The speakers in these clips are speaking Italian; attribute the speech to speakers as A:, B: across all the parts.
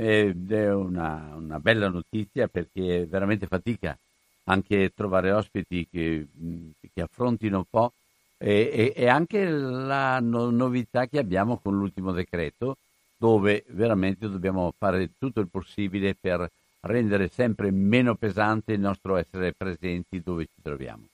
A: ed è una, una bella notizia perché è veramente fatica anche trovare ospiti che, che affrontino un po' e, e, e anche la no, novità che abbiamo con l'ultimo decreto dove veramente dobbiamo fare tutto il possibile per rendere sempre meno pesante il nostro essere presenti dove ci troviamo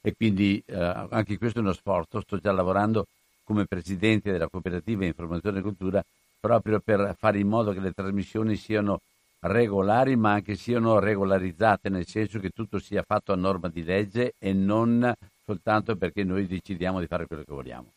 A: e quindi eh, anche questo è uno sforzo. Sto già lavorando come presidente della cooperativa Informazione e Cultura proprio per fare in modo che le trasmissioni siano regolari ma anche siano regolarizzate, nel senso che tutto sia fatto a norma di legge e non soltanto perché noi decidiamo di fare quello che vogliamo.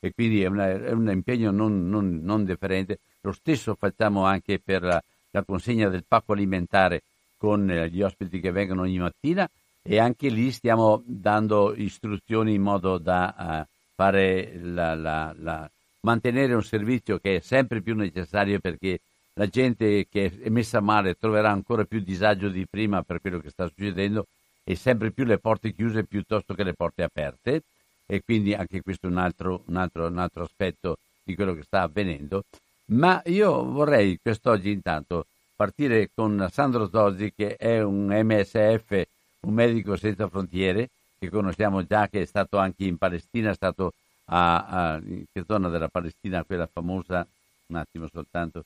A: E quindi è, una, è un impegno non, non, non, differente. Lo stesso facciamo anche per la, la consegna del pacco alimentare con eh, gli ospiti che vengono ogni mattina e anche lì stiamo dando istruzioni in modo da uh, fare la, la, la, mantenere un servizio che è sempre più necessario perché la gente che è messa male troverà ancora più disagio di prima per quello che sta succedendo e sempre più le porte chiuse piuttosto che le porte aperte e quindi anche questo è un altro, un altro, un altro aspetto di quello che sta avvenendo. Ma io vorrei quest'oggi intanto partire con Sandro Zozzi che è un MSF un medico senza frontiere che conosciamo già, che è stato anche in Palestina, è stato a, a in che zona della Palestina, quella famosa, un attimo soltanto.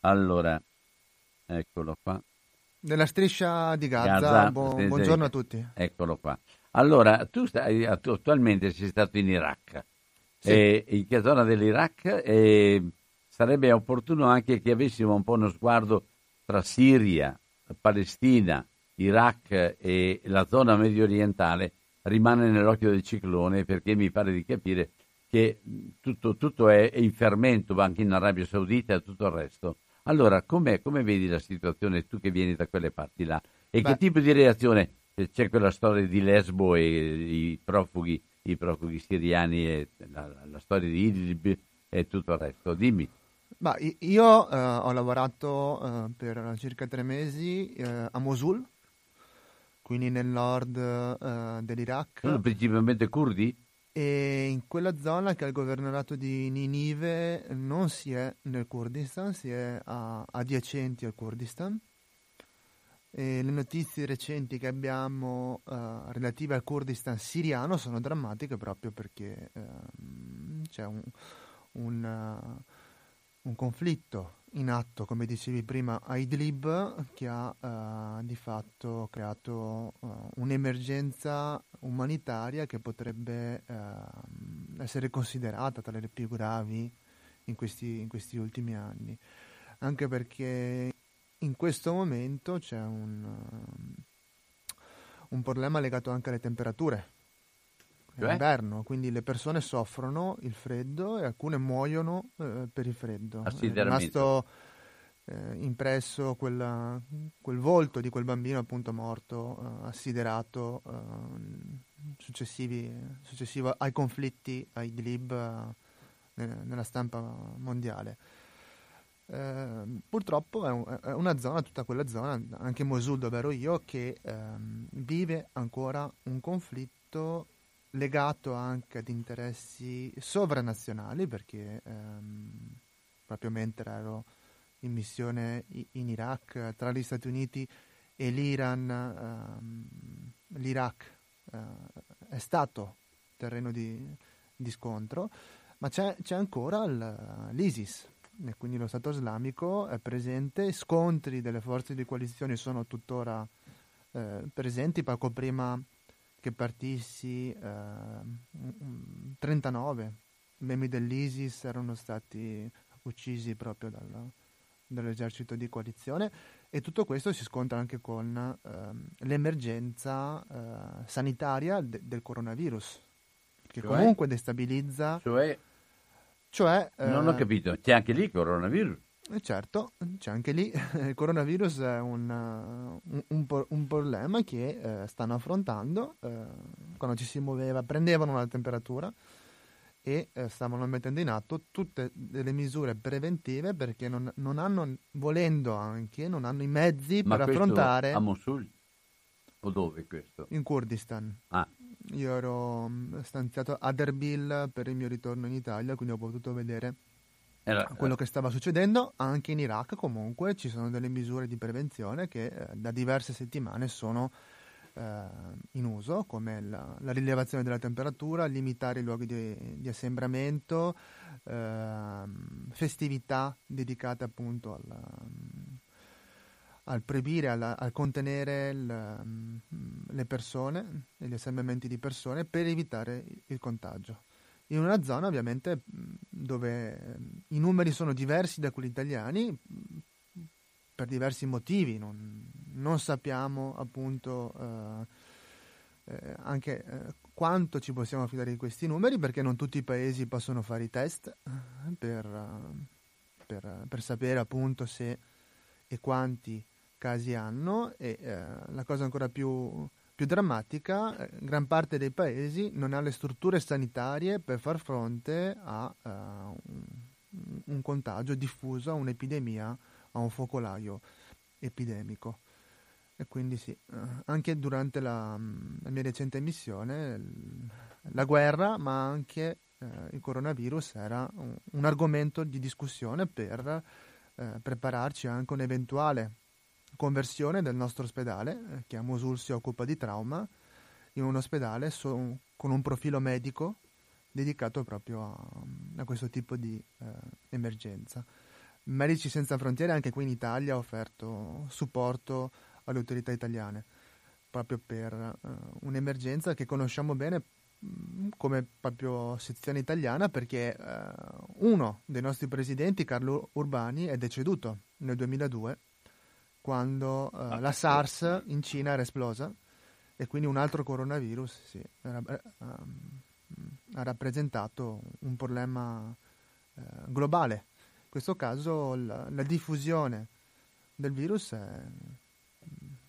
A: Allora, eccolo qua.
B: Nella striscia di Gaza, Gaza Bu- buongiorno a tutti.
A: Eccolo qua. Allora, tu stai, attualmente sei stato in Iraq. Sì. E in che zona dell'Iraq? E sarebbe opportuno anche che avessimo un po' uno sguardo tra Siria, Palestina, Iraq e la zona medio orientale rimane nell'occhio del ciclone perché mi pare di capire che tutto, tutto è, è, in fermento anche in Arabia Saudita e tutto il resto. Allora, come vedi la situazione tu che vieni da quelle parti là? E Beh. che tipo di reazione? C'è quella storia di Lesbo e i profughi, i profughi siriani e la, la storia di Idlib e tutto il resto. Dimmi.
B: Bah, io eh, ho lavorato eh, per circa tre mesi eh, a Mosul, quindi nel nord uh, dell'Iraq.
A: Sono principalmente curdi?
B: E in quella zona che è il governorato di Ninive non si è nel Kurdistan, si è a, adiacenti al Kurdistan. E le notizie recenti che abbiamo uh, relative al Kurdistan siriano sono drammatiche proprio perché uh, c'è un, un, uh, un conflitto in atto, come dicevi prima, a Idlib che ha uh, di fatto creato uh, un'emergenza umanitaria che potrebbe uh, essere considerata tra le più gravi in questi, in questi, ultimi anni, anche perché in questo momento c'è un, un problema legato anche alle temperature cioè? inverno, quindi le persone soffrono il freddo e alcune muoiono eh, per il freddo. È rimasto eh, impresso quella, quel volto di quel bambino appunto morto, eh, assiderato, eh, successivo ai conflitti, ai Idlib, eh, nella stampa mondiale. eh, purtroppo è, un, è, una zona, tutta quella zona, anche Mosul dove ero io, che ehm, vive ancora un conflitto legato anche ad interessi sovranazionali, perché ehm, proprio mentre ero in missione in Iraq tra gli Stati Uniti e l'Iran, ehm, l'Iraq eh, è stato terreno di, di scontro, ma c'è, c'è ancora l'ISIS, e quindi lo Stato islamico è presente, scontri delle forze di coalizione sono tuttora eh, presenti, poco prima che partissi eh, 39 membri dell'ISIS erano stati uccisi proprio dal, dall'esercito di coalizione e tutto questo si scontra anche con ehm, l'emergenza eh, sanitaria de- del coronavirus che cioè? comunque destabilizza
A: cioè
B: cioè,
A: non ho eh, capito, c'è anche lì il coronavirus?
B: Eh, certo, c'è anche lì. Il coronavirus è un, un, un, un problema che eh, stanno affrontando. Eh, quando ci si muoveva prendevano la temperatura e eh, stavano mettendo in atto tutte delle misure preventive perché non, non hanno, volendo anche, non hanno i mezzi
A: Ma
B: per affrontare...
A: a Mosul? O dove questo?
B: In Kurdistan.
A: Ah.
B: Io ero mm, stanziato ad Erbil per il mio ritorno in Italia, quindi ho potuto vedere Era, quello che stava succedendo. Anche in Iraq comunque ci sono delle misure di prevenzione che eh, da diverse settimane sono eh, in uso, come la, la, rilevazione della temperatura, limitare i luoghi di, di assembramento, eh, festività dedicate appunto al al proibire, al, al contenere il, mm, le persone, gli assembramenti di persone per evitare il contagio. In una zona ovviamente dove i numeri sono diversi da quelli italiani per diversi motivi, non, non sappiamo appunto eh, eh, anche eh, quanto ci possiamo fidare di questi numeri perché non tutti i paesi possono fare i test per, per, per sapere appunto se e quanti casi hanno. E eh, la cosa ancora più, più drammatica, eh, gran parte dei paesi non ha le strutture sanitarie per far fronte a uh, un, un, contagio diffuso, a un'epidemia, a un focolaio epidemico. E quindi sì, uh, anche durante la, la, mia recente missione, la guerra, ma anche uh, il coronavirus era un, un, argomento di discussione per prepararci anche a un eventuale conversione del nostro ospedale, eh, che a Mosul si occupa di trauma, in un ospedale so, con un profilo medico dedicato proprio a, a questo tipo di eh, emergenza. Medici Senza Frontiere anche qui in Italia ha offerto supporto alle autorità italiane proprio per uh, un'emergenza che conosciamo bene mm, come proprio sezione italiana perché uh, uno dei nostri presidenti, Carlo Urbani, è deceduto nel 2002 quando uh, ah, la SARS in Cina era esplosa e quindi un altro coronavirus sì, era, uh, ha rappresentato un problema uh, globale. In questo caso la, la, diffusione del virus è,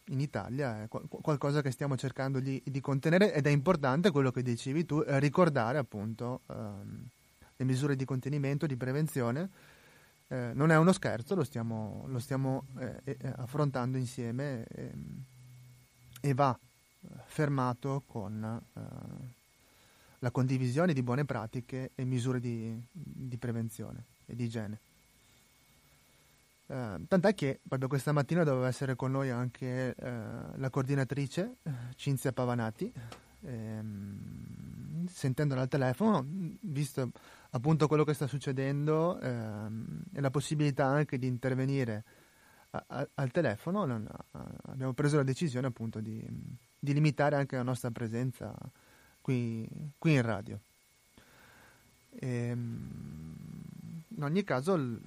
B: in Italia è qualcosa che stiamo cercando di, di, contenere ed è importante quello che dicevi tu, ricordare appunto ehm, le misure di contenimento, di prevenzione eh, non è uno scherzo, lo stiamo, lo stiamo eh, eh, affrontando insieme e va fermato con eh, la condivisione di buone pratiche e misure di, di prevenzione e di igiene. Uh, tant'è che proprio questa mattina doveva essere con noi anche uh, la coordinatrice Cinzia Pavanati, ehm, sentendola al telefono, visto appunto quello che sta succedendo ehm, e la possibilità anche di intervenire a, a, al telefono, non, a, abbiamo preso la decisione appunto di, di, limitare anche la nostra presenza qui, qui in radio. E, ehm, in ogni caso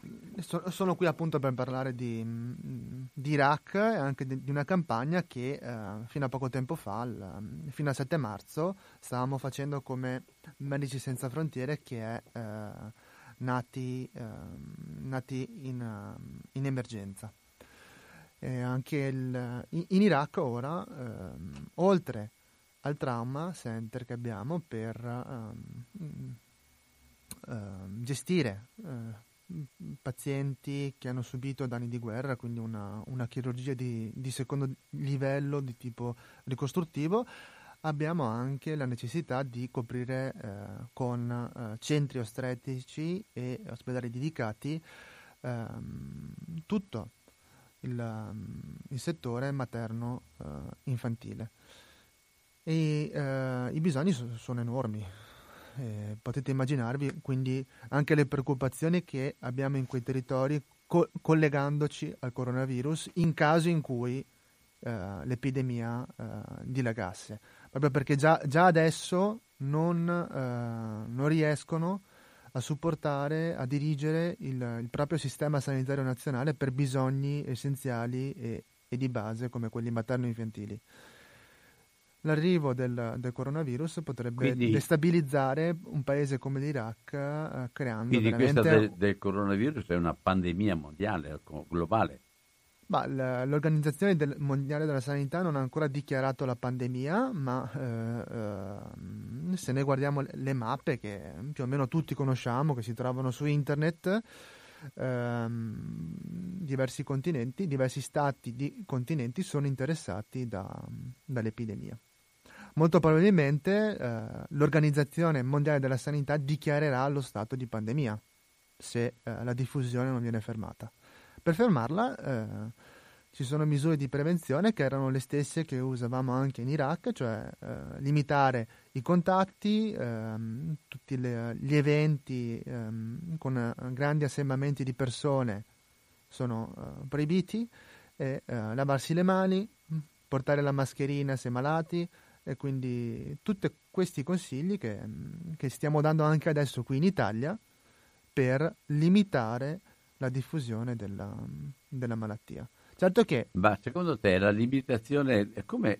B: sono qui appunto per parlare di, di Iraq e anche di, una campagna che eh, fino a poco tempo fa, il, fino al 7 marzo, stavamo facendo come Medici Senza Frontiere che è eh, nati, eh, nati in, in, emergenza. Il, in, Iraq ora, ehm, oltre al trauma center che abbiamo per ehm, uh, gestire uh, pazienti che hanno subito danni di guerra, quindi una, una chirurgia di, di, secondo livello di tipo ricostruttivo, abbiamo anche la necessità di coprire eh, con eh, centri ostetrici e ospedali dedicati ehm, tutto il, il, settore materno-infantile. Eh, e i bisogni sono enormi eh, potete immaginarvi quindi anche le preoccupazioni che abbiamo in quei territori co- collegandoci al coronavirus in caso in cui eh, l'epidemia eh, dilagasse, proprio perché già, già adesso non, eh, non, riescono a supportare, a dirigere il, il, proprio sistema sanitario nazionale per bisogni essenziali e, e di base come quelli materno-infantili l'arrivo del, del coronavirus potrebbe quindi, destabilizzare un paese come l'Iraq eh, creando
A: quindi
B: veramente...
A: questa del, del, coronavirus è una pandemia mondiale, globale.
B: Ma l'Organizzazione del, Mondiale della Sanità non ha ancora dichiarato la pandemia, ma eh, eh, se noi guardiamo le mappe che più o meno tutti conosciamo, che si trovano su internet, ehm, diversi continenti, diversi stati di continenti sono interessati da, dall'epidemia molto probabilmente eh, l'Organizzazione Mondiale della Sanità dichiarerà lo stato di pandemia se eh, la diffusione non viene fermata. Per fermarla eh, ci sono misure di prevenzione che erano le stesse che usavamo anche in Iraq, cioè eh, limitare i contatti, ehm, tutti le, gli eventi ehm, con eh, grandi assembramenti di persone sono eh, proibiti, e, lavarsi le mani, portare la mascherina se malati, e quindi tutti questi consigli che, che stiamo dando anche adesso qui in Italia per limitare la diffusione della, della malattia. Certo che...
A: Ma secondo te la limitazione come...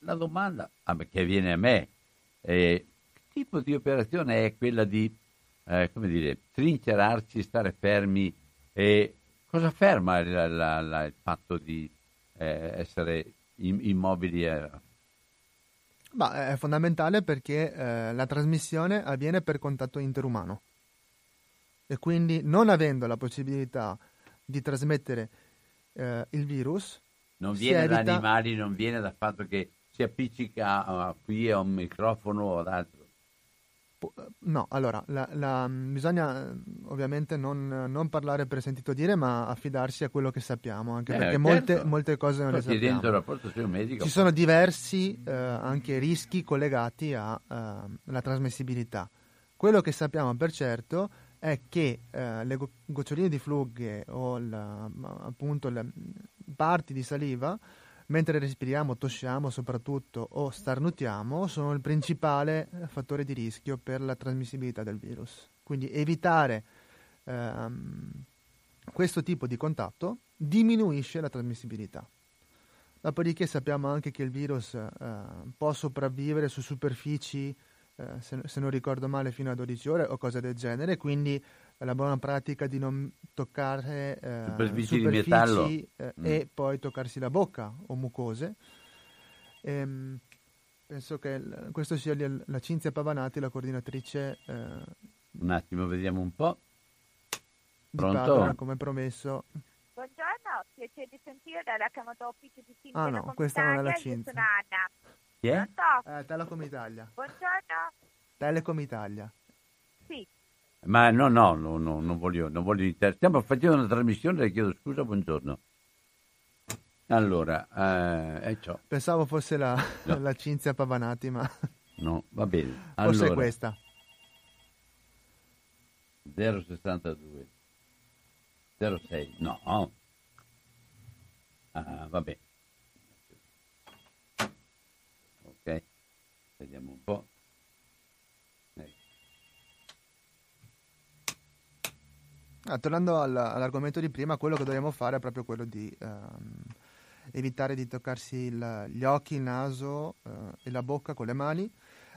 A: La domanda ah, che viene a me è tipo di operazione è quella di, eh, come dire, trincerarci, stare fermi e cosa ferma la, la, la, il fatto di eh, essere immobili eh,
B: Bah, è fondamentale perché eh, la trasmissione avviene per contatto interumano. E quindi non avendo la possibilità di trasmettere eh, il virus
A: non viene da animali, non viene dal fatto che si appiccica uh, qui a un microfono o ad altro
B: No, allora, la, la, bisogna ovviamente non, non, parlare per sentito dire, ma affidarsi a quello che sappiamo, anche eh, perché certo. molte, molte, cose non le sappiamo.
A: Medico,
B: Ci sono diversi eh, anche rischi collegati alla eh, trasmissibilità. Quello che sappiamo per certo è che eh, le goccioline di flughe o la, appunto le parti di saliva mentre respiriamo, tossiamo soprattutto o starnutiamo, sono il principale eh, fattore di rischio per la trasmissibilità del virus. Quindi evitare ehm, questo tipo di contatto diminuisce la trasmissibilità. Dopodiché sappiamo anche che il virus eh, può sopravvivere su superfici, eh, se, se, non ricordo male, fino a 12 ore o cose del genere, quindi la buona pratica di non toccare eh, superfici, superfici eh, mm. e poi toccarsi la bocca o mucose. Ehm, penso che l- questo sia l- la Cinzia Pavanati, la coordinatrice. Eh,
A: un attimo, vediamo un po'. Pronto?
B: Padova, come promesso.
C: Buongiorno, piacere di sentire dalla Camera Office di Cinzia
B: Ah no, questa non è la Cinzia.
C: Sono Anna.
A: Chi è?
B: Eh, Telecom Italia.
C: Buongiorno.
B: Telecom Italia.
C: Sì.
A: Ma no, no, no, no non voglio, non voglio inter... Stiamo facendo una trasmissione, le chiedo scusa, buongiorno. Allora, eh, è ciò.
B: Pensavo fosse la, no. la Cinzia Pavanati, ma...
A: No, va bene.
B: Allora,
A: Forse
B: è questa.
A: 062 06 no ah, vabbè ok vediamo un po'
B: Ah, tornando all- all'argomento di prima, quello che dobbiamo fare è proprio quello di ehm, evitare di toccarsi il, gli occhi, il naso eh, e la bocca con le mani,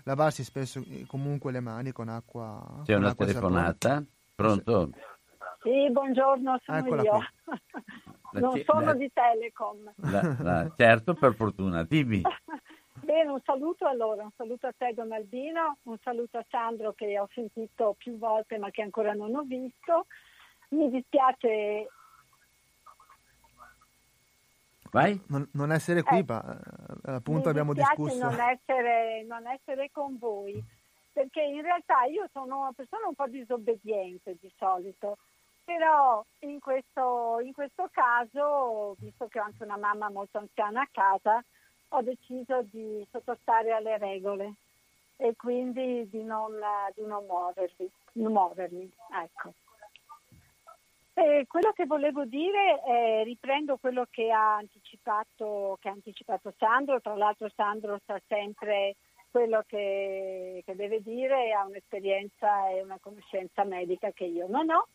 B: lavarsi spesso eh, comunque le mani con acqua.
A: C'è
B: con
A: una
B: acqua
A: telefonata? Pronto?
D: Sì, buongiorno, sono
B: Eccola
D: io. non
A: c-
D: sono
A: la-
D: di Telecom.
A: La, la, certo, per fortuna, dimmi.
D: Bene, un saluto allora, un saluto a te Don Albino, un saluto a Sandro che ho sentito più volte ma che ancora non ho visto. Mi dispiace
A: Vai?
B: Non, non essere qui,
D: Eh,
B: ma eh, appunto abbiamo
D: mi dispiace
B: discusso.
D: Non essere, non essere con voi, perché in realtà io sono una persona un po' disobbediente di solito, però in questo, in questo caso, visto che ho anche una mamma molto anziana a casa, ho deciso di sottostare alle regole e quindi di non, di non muovervi, non muovermi. Ecco. E quello che volevo dire, è, riprendo quello che ha, anticipato, che ha anticipato Sandro, tra l'altro Sandro sa sempre quello che, che deve dire, ha un'esperienza e una conoscenza medica che io non ho.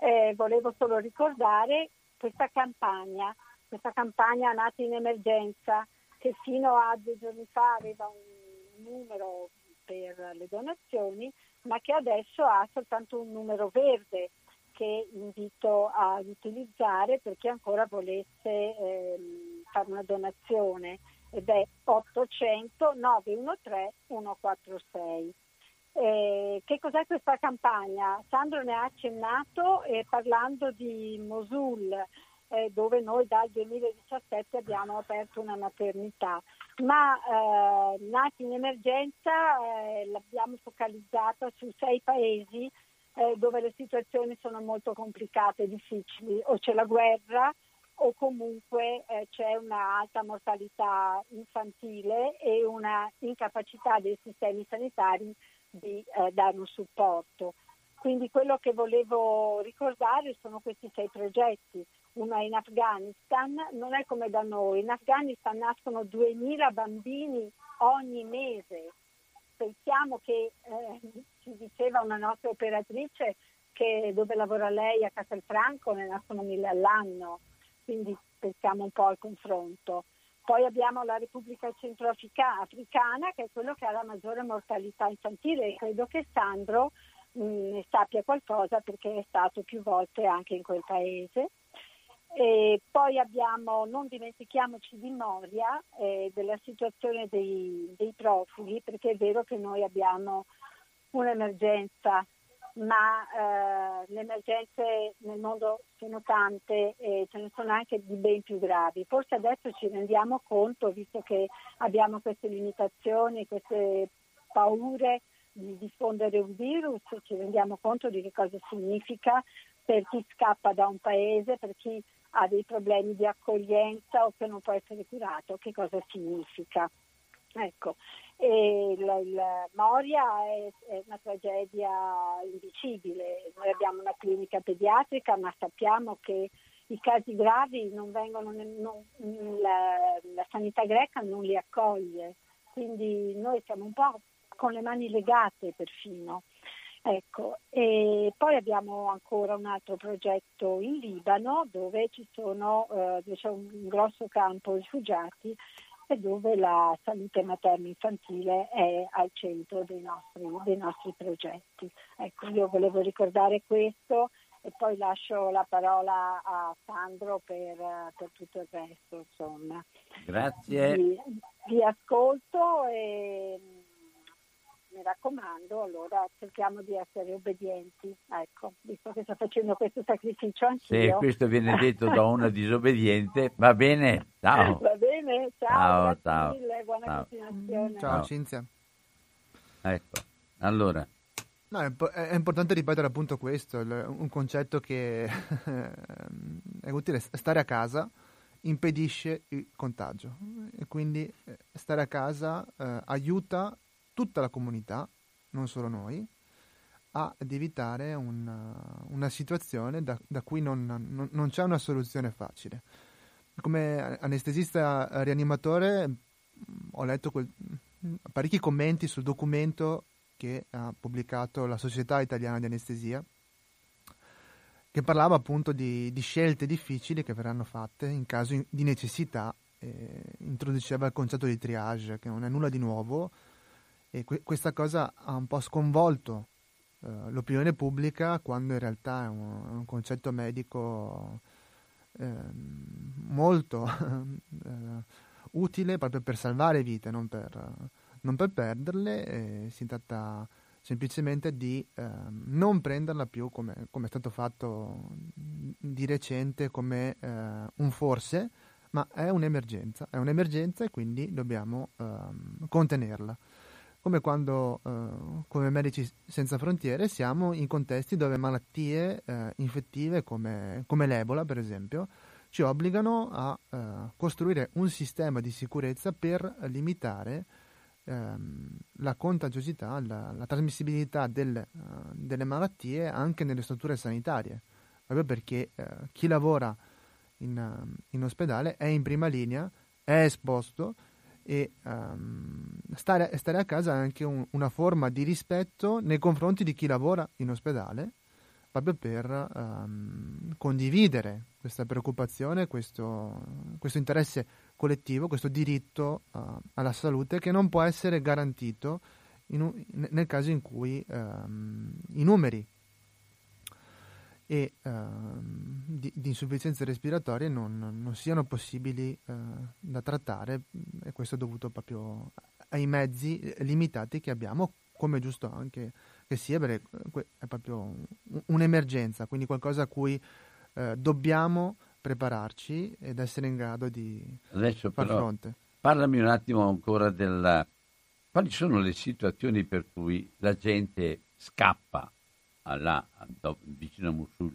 D: Eh, volevo solo ricordare questa campagna, questa campagna nata in emergenza che fino a due giorni fa aveva un numero per le donazioni, ma che adesso ha soltanto un numero verde che invito ad utilizzare per chi ancora volesse ehm, fare una donazione ed è 800 913 146. Eh, che cos'è questa campagna? Sandro ne ha accennato eh, parlando di Mosul, eh, dove noi dal 2017 abbiamo aperto una maternità, ma eh, nati in emergenza eh, l'abbiamo focalizzata su sei paesi eh, dove le situazioni sono molto complicate e difficili, o c'è la guerra o comunque eh, c'è una alta mortalità infantile e una incapacità dei sistemi sanitari di eh, dare un supporto. Quindi quello che volevo ricordare sono questi sei progetti. Uno è in Afghanistan, non è come da noi, in Afghanistan nascono 2000 bambini ogni mese. Pensiamo che, eh, ci diceva una nostra operatrice, che dove lavora lei a Castelfranco ne nascono mille all'anno, quindi pensiamo un po' al confronto. Poi abbiamo la Repubblica Centroafricana, che è quello che ha la maggiore mortalità infantile e credo che Sandro mh, ne sappia qualcosa perché è stato più volte anche in quel paese. E poi abbiamo, non dimentichiamoci di Moria, eh, della situazione dei, dei profughi, perché è vero che noi abbiamo un'emergenza, ma eh, le emergenze nel mondo sono tante e ce ne sono anche di ben più gravi. Forse adesso ci rendiamo conto, visto che abbiamo queste limitazioni, queste paure di diffondere un virus, ci rendiamo conto di che cosa significa per chi scappa da un paese, per chi ha dei problemi di accoglienza o che non può essere curato, che cosa significa. Ecco, e il, il Moria è, è, una tragedia indicibile. Noi abbiamo una clinica pediatrica, ma sappiamo che i casi gravi non vengono, non, la, la sanità greca non li accoglie, quindi noi siamo un po' con le mani legate perfino. Ecco, e poi abbiamo ancora un altro progetto in Libano dove sono eh, dove c'è un grosso campo rifugiati e dove la salute materno-infantile è al centro dei nostri, dei nostri progetti. Ecco, io volevo ricordare questo e poi lascio la parola a Sandro per, per tutto il resto. Insomma.
A: Grazie.
D: Vi, vi ascolto e mi raccomando, allora cerchiamo di essere obbedienti, ecco, visto che sto facendo questo sacrificio anch'io.
A: Se questo viene detto da una disobbediente, va bene, ciao.
D: Va bene, ciao,
A: Ciao,
D: ciao mille, buona
A: Ciao.
D: continuazione.
B: Ciao
A: Ciao.
B: Cinzia.
A: Ecco, allora,
B: No, è, impo- è importante ripetere appunto questo, un concetto che è utile, stare a casa impedisce il contagio e quindi eh, stare a casa eh, aiuta tutta la comunità, non solo noi, ad evitare una, una situazione da, da cui non, non- non c'è una soluzione facile. Come anestesista rianimatore mh, ho letto quel- mh, parecchi commenti sul documento che ha pubblicato la Società Italiana di Anestesia, che parlava appunto di, di scelte difficili che verranno fatte in caso di necessità, e introduceva il concetto di triage, che non è nulla di nuovo, e que- questa cosa ha un po' sconvolto eh, l'opinione pubblica quando in realtà è un, è un concetto medico ehm, molto eh, utile proprio per salvare vite, non per, non per perderle. Si tratta semplicemente di eh, non prenderla più come, come, è stato fatto di recente come eh, un forse, ma è un'emergenza, è un'emergenza e quindi dobbiamo eh, contenerla. Come quando, eh, come Medici Senza Frontiere, siamo in contesti dove malattie eh, infettive come, come, l'Ebola, per esempio, ci obbligano a eh, costruire un sistema di sicurezza per limitare ehm, la contagiosità, la, la trasmissibilità del, uh, delle malattie anche nelle strutture sanitarie, proprio perché uh, chi lavora in, in, ospedale è in prima linea, è esposto e um, stare, stare, a casa è anche un, una forma di rispetto nei confronti di chi lavora in ospedale, proprio per um, condividere questa preoccupazione, questo, questo interesse collettivo, questo diritto uh, alla salute che non può essere garantito un, nel caso in cui um, i numeri e, uh, di, di, insufficienze respiratorie non, non siano possibili uh, da trattare e questo è dovuto proprio ai mezzi limitati che abbiamo, come è giusto anche che sia, perché è proprio un'emergenza, quindi qualcosa a cui uh, dobbiamo prepararci ed essere in grado di
A: Adesso
B: far
A: però,
B: fronte.
A: Parlami un attimo ancora della... Quali sono le situazioni per cui la gente scappa là, vicino a Mosul?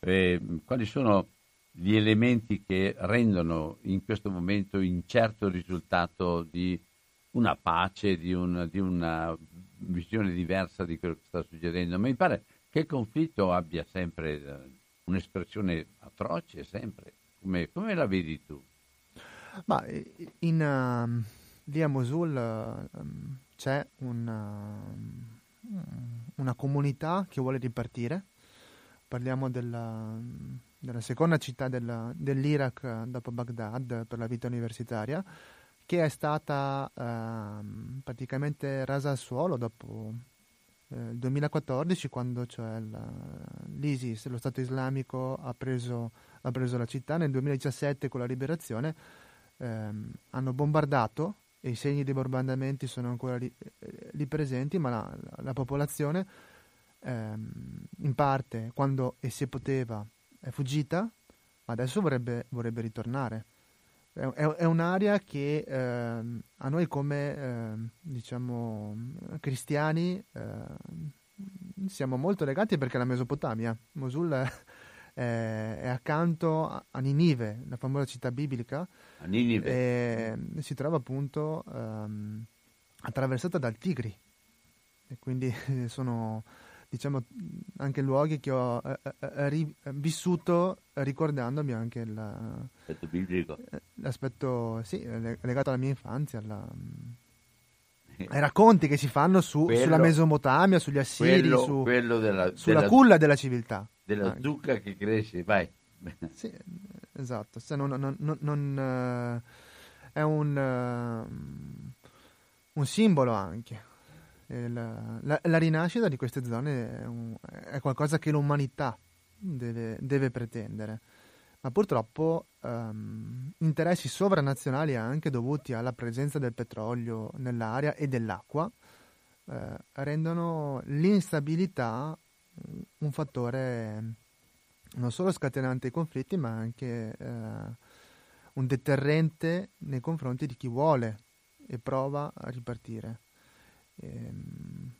A: Eh, quali sono gli elementi che rendono in questo momento incerto il risultato di una pace, di, un, di, una visione diversa di quello che sta succedendo? Mi pare che il conflitto abbia sempre eh, un'espressione atroce sempre. Come, come la vedi tu?
B: Ma in, uh, lì a Mosul uh, c'è una, una, comunità che vuole ripartire. Parliamo della, della seconda città della, dell'Iraq dopo Baghdad per la vita universitaria, che è stata uh, praticamente rasa al suolo dopo eh, 2014 quando cioè, la, l'ISIS, lo Stato islamico, ha preso, ha preso, la città, nel 2017 con la liberazione ehm, hanno bombardato e i segni dei bombardamenti sono ancora lì, eh, lì presenti, ma la, la, la popolazione ehm, in parte, quando e se poteva, è fuggita, ma adesso vorrebbe, vorrebbe ritornare è, è un'area che eh, a noi come eh, diciamo cristiani eh, siamo molto legati perché è la Mesopotamia. Mosul è, è accanto a Ninive, la famosa città biblica.
A: A Ninive.
B: E si trova appunto ehm, attraversata dal Tigri. E quindi sono diciamo, anche luoghi che ho eh, eh, eh ri- vissuto ricordandomi anche la,
A: l'aspetto biblico.
B: Eh, l'aspetto sì, legato alla mia infanzia, alla, ai racconti che si fanno su, quello, sulla Mesopotamia, sugli Assiri,
A: quello,
B: su,
A: quello della,
B: sulla
A: della,
B: culla della civiltà.
A: Della anche. zucca che cresce, vai.
B: Sì, esatto. Se non, non, non, non uh, è un, uh, un simbolo anche la, la, la, rinascita di queste zone è, un, è qualcosa che l'umanità deve, deve pretendere, ma purtroppo um, interessi sovranazionali anche dovuti alla presenza del petrolio nell'aria e dell'acqua eh, rendono l'instabilità un fattore non solo scatenante i conflitti, ma anche eh, un deterrente nei confronti di chi vuole e prova a ripartire. Ehm,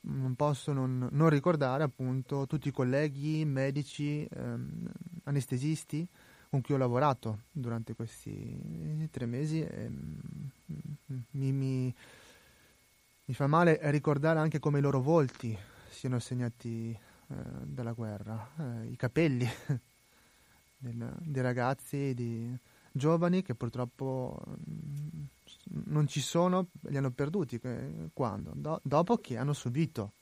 B: non posso non, non, ricordare appunto tutti i colleghi medici, ehm, anestesisti con cui ho lavorato durante questi tre mesi e mi, mi, mi, fa male ricordare anche come i loro volti siano segnati eh, dalla guerra, eh, i capelli del, dei ragazzi, di giovani che purtroppo non ci sono, li hanno perduti. Quando? Do, dopo che hanno subito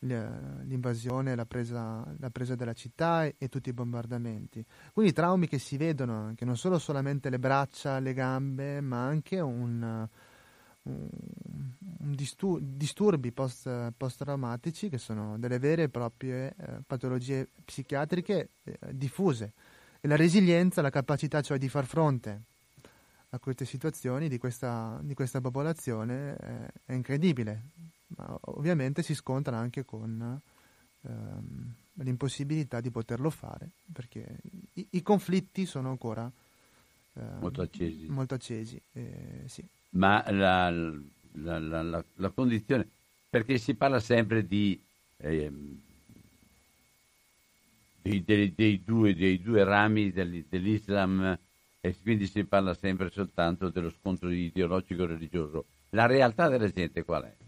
B: l'invasione, la presa, la presa della città e, e, tutti i bombardamenti. Quindi traumi che si vedono anche, non solo solamente le braccia, le gambe, ma anche un distur- disturbi post, post-traumatici che sono delle vere e proprie eh, patologie psichiatriche eh, diffuse. E la resilienza, la capacità cioè di far fronte a queste situazioni di questa, di questa popolazione è, è, incredibile, ma ovviamente si scontra anche con ehm, l'impossibilità di poterlo fare, perché i, i conflitti sono ancora
A: ehm, molto accesi.
B: Molto accesi eh, sì.
A: Ma la, la, la, la, condizione, perché si parla sempre di... Eh, dei, dei, dei, due, dei, due, rami dell'Islam e quindi si parla sempre soltanto dello scontro ideologico religioso. La realtà della gente qual è?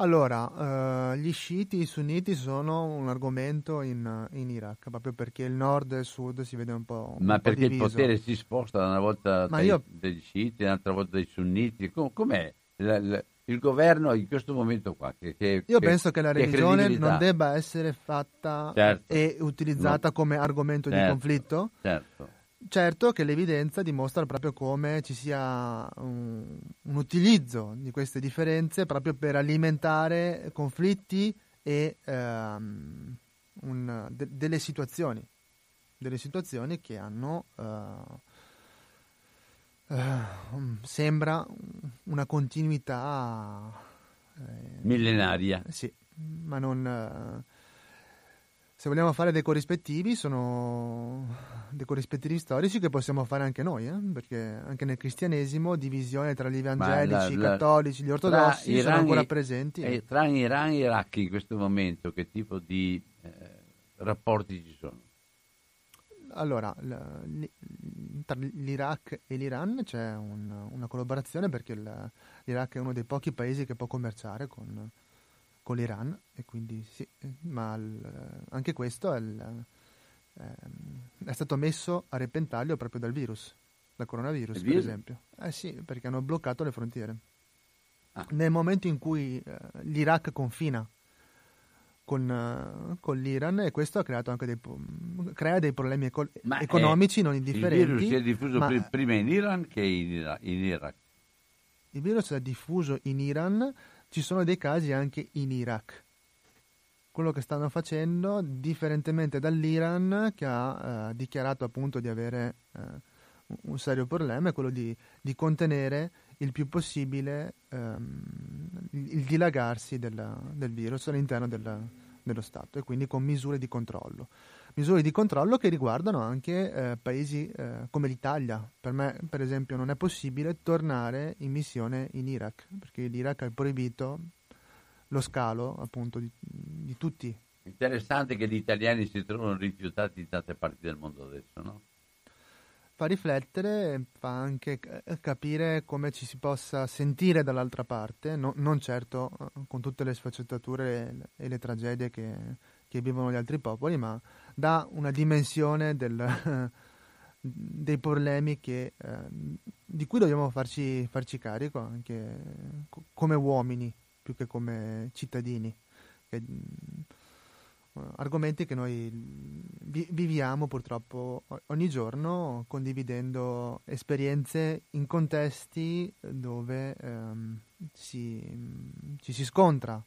B: Allora, eh, gli sciiti e i sunniti sono un argomento in, in, Iraq, proprio perché il nord e il sud si vede un po'.
A: Ma
B: un
A: perché
B: po
A: il potere si sposta una volta dai,
B: io...
A: dagli sciiti, un'altra volta dai sunniti? Com- com'è la, la, il governo in questo momento qua? Che, che,
B: io
A: che,
B: penso che la religione non debba essere fatta
A: certo.
B: e utilizzata no. come argomento
A: certo.
B: di conflitto.
A: Certo.
B: Certo che l'evidenza dimostra proprio come ci sia un, un utilizzo di queste differenze proprio per alimentare conflitti e ehm, un, de, delle situazioni, delle situazioni che hanno, uh, uh, sembra una continuità
A: eh, millenaria.
B: Sì, ma non... Se vogliamo fare dei corrispettivi, sono dei corrispettivi storici che possiamo fare anche noi, eh? perché anche nel cristianesimo divisione tra gli evangelici, i cattolici, gli ortodossi sono ancora presenti.
A: E tra Iran e Iraq in questo momento che tipo di eh, rapporti ci sono?
B: Allora, tra l'Iraq e l'Iran c'è un, una collaborazione perché l'Iraq è uno dei pochi paesi che può commerciare con con l'Iran e quindi sì, ma il, anche questo è, il, ehm, è, stato messo a repentaglio proprio dal virus, dal coronavirus per esempio. Eh sì, perché hanno bloccato le frontiere. Ah. Nel momento in cui eh, l'Iraq confina con, uh, con, l'Iran e questo ha creato anche dei, crea dei problemi eco- economici non indifferenti. Il
A: virus si è diffuso ma, prima in Iran che in, in Iraq.
B: Il virus è diffuso in Iran ci sono dei casi anche in Iraq. Quello che stanno facendo, differentemente dall'Iran, che ha eh, dichiarato appunto di avere eh, un serio problema, è quello di, di contenere il più possibile ehm, il dilagarsi della, del virus all'interno della, dello Stato e quindi con misure di controllo. Misure di controllo che riguardano anche eh, paesi eh, come l'Italia. Per me, per esempio, non è possibile tornare in missione in Iraq, perché l'Iraq ha proibito lo scalo appunto di, di tutti.
A: Interessante che gli italiani si trovano rifiutati in tante parti del mondo adesso, no?
B: Fa riflettere, fa anche capire come ci si possa sentire dall'altra parte, no, non certo eh, con tutte le sfaccettature e le, e le tragedie che, che vivono gli altri popoli, ma dà una dimensione del, dei problemi che, eh, di cui dobbiamo farci, farci carico anche come uomini più che come cittadini. Che, argomenti che noi viviamo purtroppo ogni giorno condividendo esperienze in contesti dove ehm, si, ci si scontra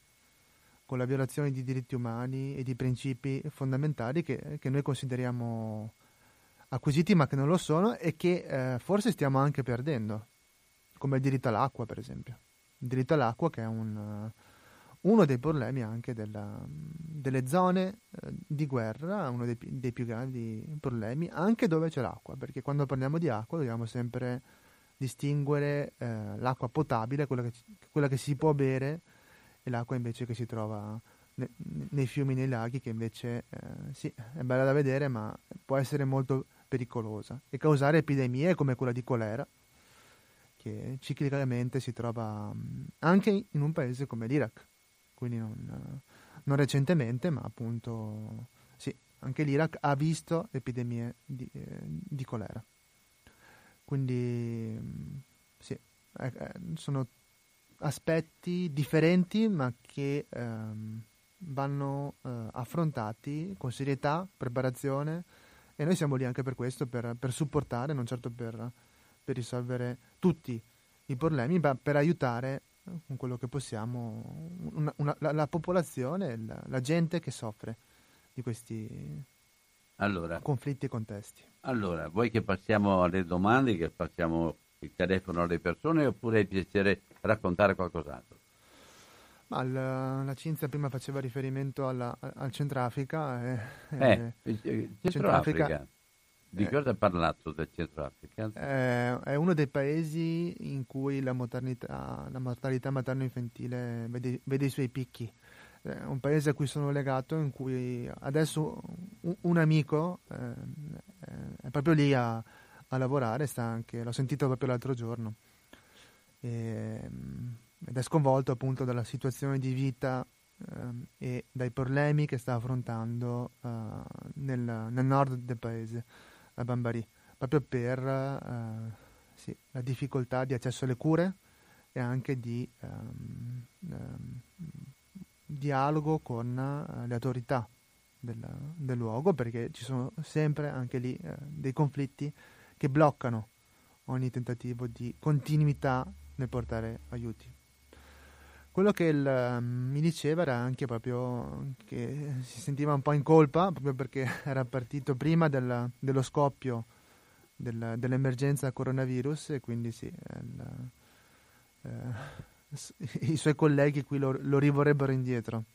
B: con la violazione di diritti umani e di principi fondamentali che, che noi consideriamo acquisiti ma che non lo sono e che eh, forse stiamo anche perdendo, come il diritto all'acqua per esempio. Il diritto all'acqua che è un uno dei problemi anche della, delle zone eh, di guerra, uno dei, dei, più grandi problemi, anche dove c'è l'acqua, perché quando parliamo di acqua dobbiamo sempre distinguere eh, l'acqua potabile, quella che, quella che, si può bere, e l'acqua invece che si trova ne, nei fiumi, nei laghi, che invece eh, sì, è bella da vedere, ma può essere molto pericolosa e causare epidemie come quella di colera, che ciclicamente si trova anche in un paese come l'Iraq quindi non, non recentemente, ma appunto sì, anche l'Iraq ha visto epidemie di, eh, di colera. Quindi sì, eh, eh, sono aspetti differenti ma che ehm, vanno eh, affrontati con serietà, preparazione e noi siamo lì anche per questo, per, per supportare, non certo per, per risolvere tutti i problemi, ma per aiutare con quello che possiamo, una, una, la, la, popolazione, la, la, gente che soffre di questi,
A: Allora,
B: conflitti e contesti.
A: allora, vuoi che passiamo alle domande, che passiamo il telefono alle persone oppure hai piacere raccontare qualcos'altro?
B: Ma la, la Cinzia prima faceva riferimento alla, al Centrafrica. E,
A: Eh,
B: e
A: eh,
B: Centrafrica-
A: Centroafrica. Di
B: eh.
A: cosa ha parlato del Centroafrica?
B: è, è uno dei paesi in cui la mortalità, la mortalità materno-infantile vede, vede i suoi picchi. È un paese a cui sono legato, in cui adesso un, un amico eh, è proprio lì a, a lavorare, sta anche, l'ho sentito proprio l'altro giorno. E, mm, ed è sconvolto appunto dalla situazione di vita ehm, e dai problemi che sta affrontando eh, nel, nel nord del paese, a Bambari, proprio per eh, sì, la difficoltà di accesso alle cure e anche di ehm, ehm, dialogo con eh, le autorità del, del luogo, perché ci sono sempre anche lì dei conflitti che bloccano ogni tentativo di continuità nel portare aiuti. Quello che il, ehm, mi diceva era anche proprio che si sentiva un po' in colpa, proprio perché era partito prima del- dello scoppio del- dell'emergenza coronavirus e quindi sì, il- eh, i suoi colleghi qui lo, lo rivorrebbero indietro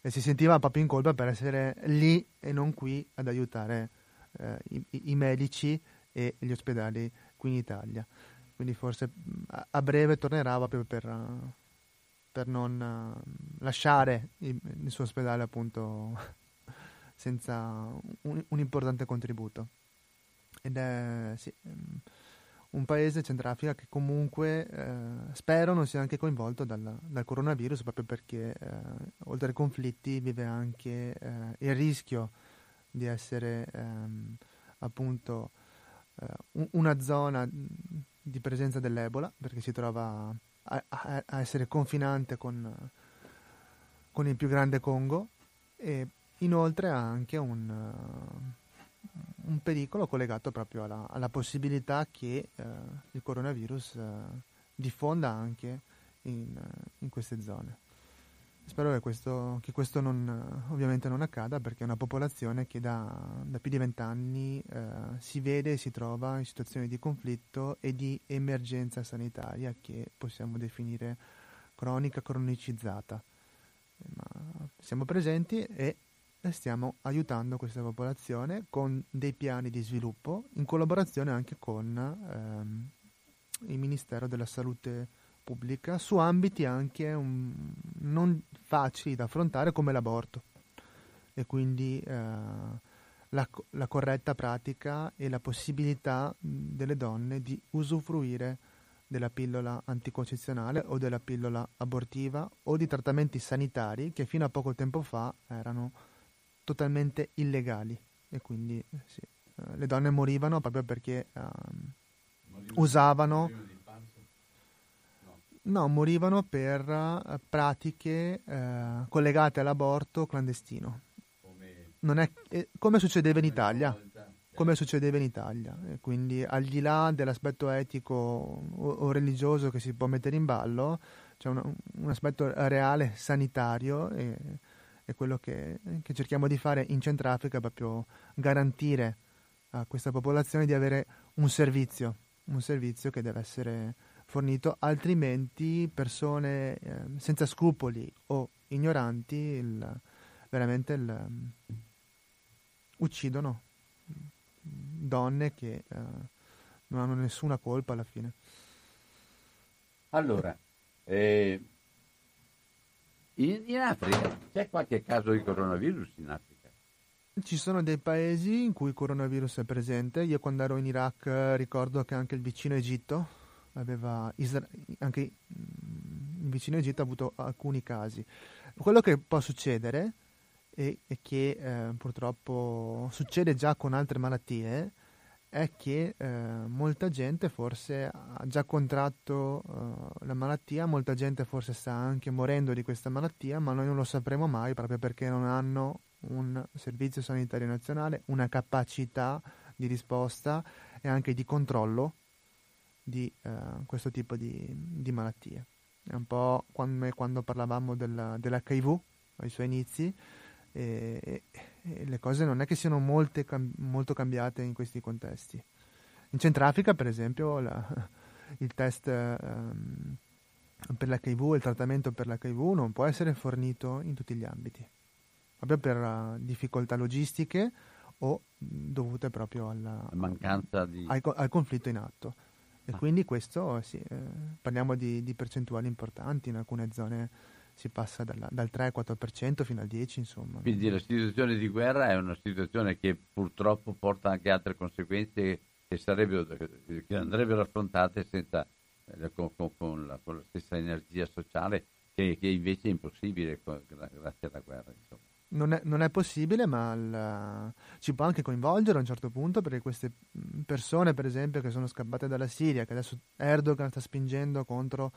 B: e si sentiva proprio in colpa per essere lì e non qui ad aiutare eh, i- i medici e gli ospedali qui in Italia. Quindi forse a, breve tornerà proprio per, eh, per non eh, lasciare il, suo ospedale appunto senza un, un importante contributo. Ed è sì, un paese Centrafrica che comunque eh, spero non sia anche coinvolto dal, dal coronavirus proprio perché eh, oltre ai conflitti vive anche eh, il rischio di essere ehm, appunto eh, un- una zona di presenza dell'Ebola perché si trova a, a- a essere confinante con, con il più grande Congo e inoltre ha anche un, eh, un pericolo collegato proprio alla, alla possibilità che eh, il coronavirus eh, diffonda anche in, in queste zone. Spero che questo, che questo non, ovviamente non accada perché è una popolazione che da, da più di vent'anni eh, si vede e si trova in situazioni di conflitto e di emergenza sanitaria che possiamo definire cronica, cronicizzata. Ma siamo presenti e stiamo aiutando questa popolazione con dei piani di sviluppo in collaborazione anche con ehm, il Ministero della Salute Pubblica su ambiti anche um, non facili da affrontare come l'aborto. E quindi eh, la, la corretta pratica e la possibilità mh, delle donne di usufruire della pillola anticoncezionale o della pillola abortiva o di trattamenti sanitari che fino a poco tempo fa erano totalmente illegali. E quindi eh, sì, eh, le donne morivano proprio perché ehm, usavano no, morivano per eh, pratiche eh, collegate all'aborto clandestino. Non è, eh, come succedeva in Italia, come succedeva in Italia. E quindi al di là dell'aspetto etico o, o religioso che si può mettere in ballo, c'è una- un aspetto reale sanitario e, e quello che, che cerchiamo di fare in Centrafrica è proprio garantire a questa popolazione di avere un servizio, un servizio che deve essere fornito, altrimenti persone eh, senza scrupoli o ignoranti il- veramente il, mm, uccidono donne che eh, non hanno nessuna colpa alla fine.
A: Allora, eh, in, in Africa c'è qualche caso di coronavirus in Africa?
B: Ci sono dei paesi in cui il coronavirus è presente. Io quando ero in Iraq eh, ricordo che anche il vicino Egitto Isra- anche il vicino Egitto ha avuto alcuni casi. Quello che può succedere e, e che eh, purtroppo succede già con altre malattie è che eh, molta gente forse ha già contratto eh, la malattia, molta gente forse sta anche morendo di questa malattia, ma noi non lo sapremo mai proprio perché non hanno un servizio sanitario nazionale, una capacità di risposta e anche di controllo di eh, questo tipo di, di malattie. È un po' come quando parlavamo del, dell'HIV ai suoi inizi e, e- e le cose non è che siano molte, molto cambiate in questi contesti. In Centrafrica, per esempio, la, il test um, per l'HIV, il trattamento per l'HIV non può essere fornito in tutti gli ambiti, proprio per uh, difficoltà logistiche o dovute proprio alla,
A: mancanza di...
B: al, al, conflitto in atto. E ah. quindi questo, sì, eh, parliamo di, di, percentuali importanti, in alcune zone si passa dalla, dal 3-4% fino al 10%, insomma.
A: Quindi la situazione di guerra è una situazione che purtroppo porta anche altre conseguenze che, che andrebbero affrontate senza, eh, con, con, con, la, con, la, stessa energia sociale che, che invece è impossibile grazie alla guerra. Insomma.
B: Non è, non è, possibile, ma il, ci può anche coinvolgere a un certo punto perché queste persone, per esempio, che sono scappate dalla Siria, che adesso Erdogan sta spingendo contro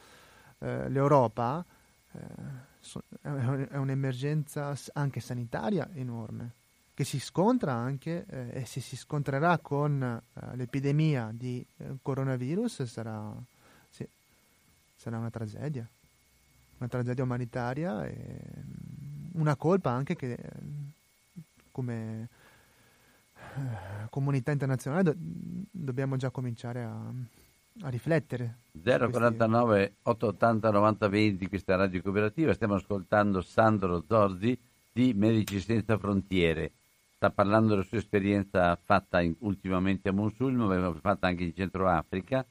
B: eh, l'Europa, eh, è un'emergenza anche sanitaria enorme che si scontra anche eh, e se si scontrerà con eh, l'epidemia di eh, coronavirus sarà, sì, sarà, una tragedia, una tragedia umanitaria e una colpa anche che come eh, comunità internazionale do- dobbiamo già cominciare a, a riflettere.
A: 049 questi... 880 90 20, questa radio cooperativa, stiamo ascoltando Sandro Zorzi di Medici Senza Frontiere. Sta parlando della sua esperienza fatta in, ultimamente a Mosul, ma aveva fatta anche in Centro Africa.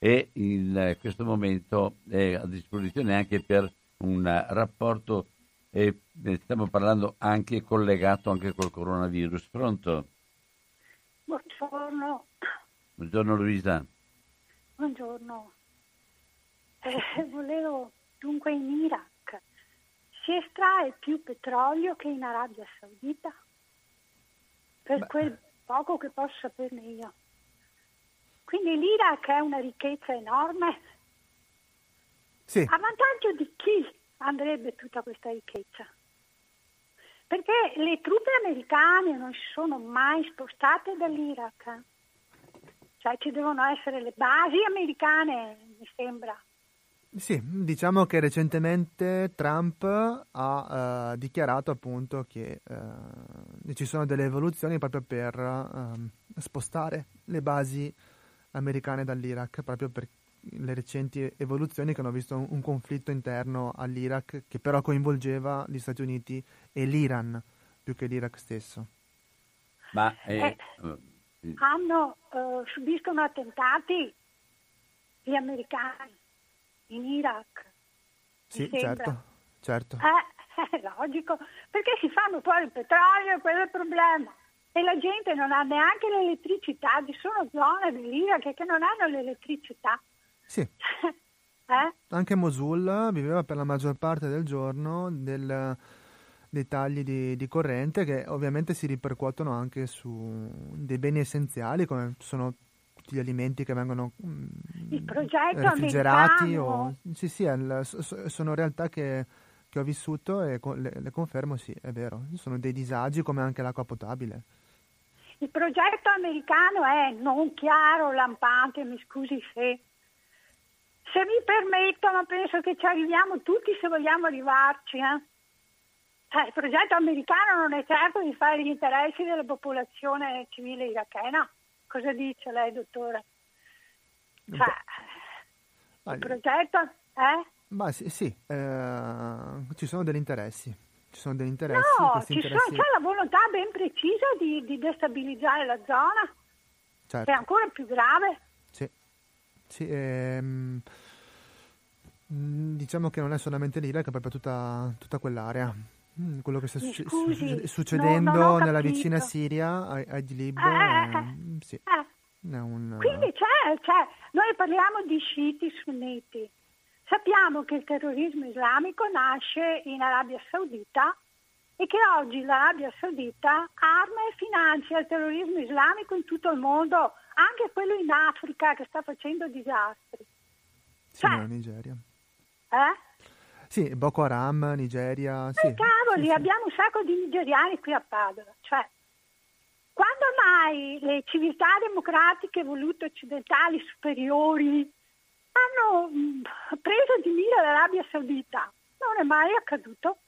A: E in questo momento è a disposizione anche per un rapporto e stiamo parlando anche collegato anche col coronavirus. Pronto?
E: Buongiorno.
A: Buongiorno Luisa.
E: Buongiorno. Eh, volevo dunque in Iraq si estrae più petrolio che in Arabia Saudita? per Beh. quel poco che posso saperne io. Quindi l'Iraq è una ricchezza enorme.
B: Sì.
E: A vantaggio di chi andrebbe tutta questa ricchezza? Perché le truppe americane non si sono mai spostate dall'Iraq. Cioè ci devono essere le basi americane, mi sembra.
B: Sì, diciamo che recentemente Trump ha uh, dichiarato appunto che uh, ci sono delle evoluzioni proprio per uh, spostare le basi americane dall'Iraq, proprio per le recenti evoluzioni che hanno visto un, un conflitto interno all'Iraq che però coinvolgeva gli Stati Uniti e l'Iran più che l'Iraq stesso.
A: Ma eh,
E: eh, hanno subiscono attentati gli americani in Iraq.
B: Sì, certo, certo.
E: Eh, è logico, perché si fanno fuori il petrolio, quello è il problema. E la gente non ha neanche l'elettricità, ci sono zone dell'Iraq che non hanno l'elettricità.
B: Sì. eh? Anche Mosul viveva per la maggior parte del giorno del, dei tagli di, di, corrente che ovviamente si ripercuotono anche su dei beni essenziali come sono tutti gli alimenti che vengono
E: mm, il progetto refrigerati. O,
B: sì, sì, il, sono realtà che, che, ho vissuto e le, le, confermo, sì, è vero. Sono dei disagi come anche l'acqua potabile.
E: Il progetto americano è non chiaro, lampante, mi scusi se... Se mi permettono, penso che ci arriviamo tutti se vogliamo arrivarci. Eh? Cioè, il progetto americano non è certo di fare gli interessi della popolazione civile irachena. Cosa dice lei, dottore? Cioè, ah, il progetto, eh?
B: Ma sì, sì eh, ci sono degli interessi. Ci sono degli interessi.
E: No, ci interessi... Sono, c'è la volontà ben precisa di, di destabilizzare la zona, certo. che è ancora più grave.
B: Sì, ehm, diciamo che non è solamente l'Iraq, è proprio tutta, tutta quell'area. Mm, quello che sta
E: su- scusi,
B: succedendo
E: no,
B: nella vicina Siria, a, Idlib,
E: eh, eh, eh, sì. un, Quindi c'è, c'è, noi parliamo di sciiti sunniti. Sappiamo che il terrorismo islamico nasce in Arabia Saudita e che oggi l'Arabia Saudita arma e finanzia il terrorismo islamico in tutto il mondo, anche quello in Africa che sta facendo disastri.
B: Sì, cioè, Nigeria.
E: Eh?
B: Sì, Boko Haram, Nigeria. Sì,
E: cavoli, sì, abbiamo un sacco di nigeriani qui a Padova. Cioè, quando mai le civiltà democratiche volute occidentali superiori hanno mm, preso di mira l'Arabia Saudita? Non è mai accaduto.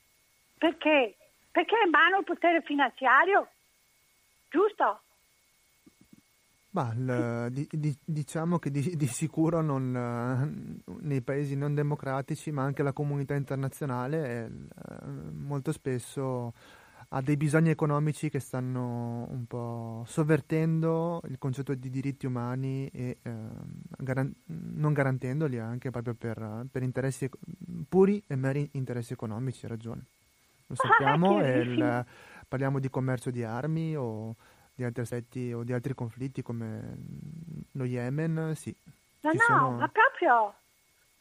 E: Perché? perché è in mano il potere finanziario, giusto?
B: Ma il, di, di, diciamo che di, di sicuro non, eh, nei paesi non democratici, ma anche la comunità internazionale eh, molto spesso ha dei bisogni economici che stanno un po' sovvertendo il concetto di diritti umani e eh, garan- non garantendoli anche proprio per, per, interessi puri e meri interessi economici, ragione. Lo sappiamo, il, parliamo di commercio di armi o di altri aspetti o di altri conflitti come lo Yemen, sì.
E: No, no, ma proprio,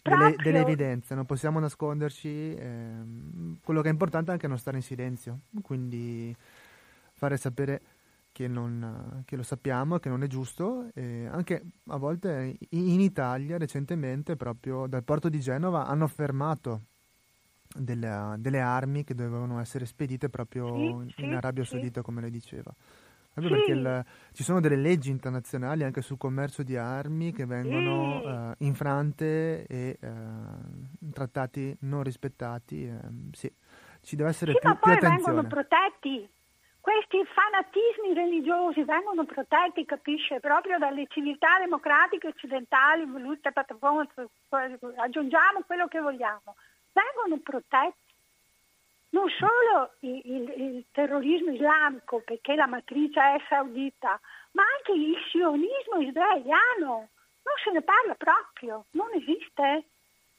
B: delle, delle, evidenze, non possiamo nasconderci. Ehm, quello che è importante è anche non stare in silenzio, quindi fare sapere che, non, che lo sappiamo e che non è giusto. E anche a volte in Italia recentemente, proprio dal porto di Genova, hanno fermato delle, delle armi che dovevano essere spedite proprio sì, in Arabia sì. Saudita, come lei diceva. Proprio sì. perché il, ci sono delle leggi internazionali anche sul commercio di armi che vengono sì. uh, infrante e uh, trattati non rispettati. Uh, sì, ci deve essere
E: sì,
B: più,
E: ma
B: più
E: poi
B: attenzione.
E: vengono protetti. Questi fanatismi religiosi vengono protetti, capisce, proprio dalle civiltà democratiche occidentali, volute aggiungiamo quello che vogliamo, vengono protetti non solo il, il, il, terrorismo islamico, perché la matrice è saudita, ma anche il sionismo israeliano. Non se ne parla proprio, non esiste.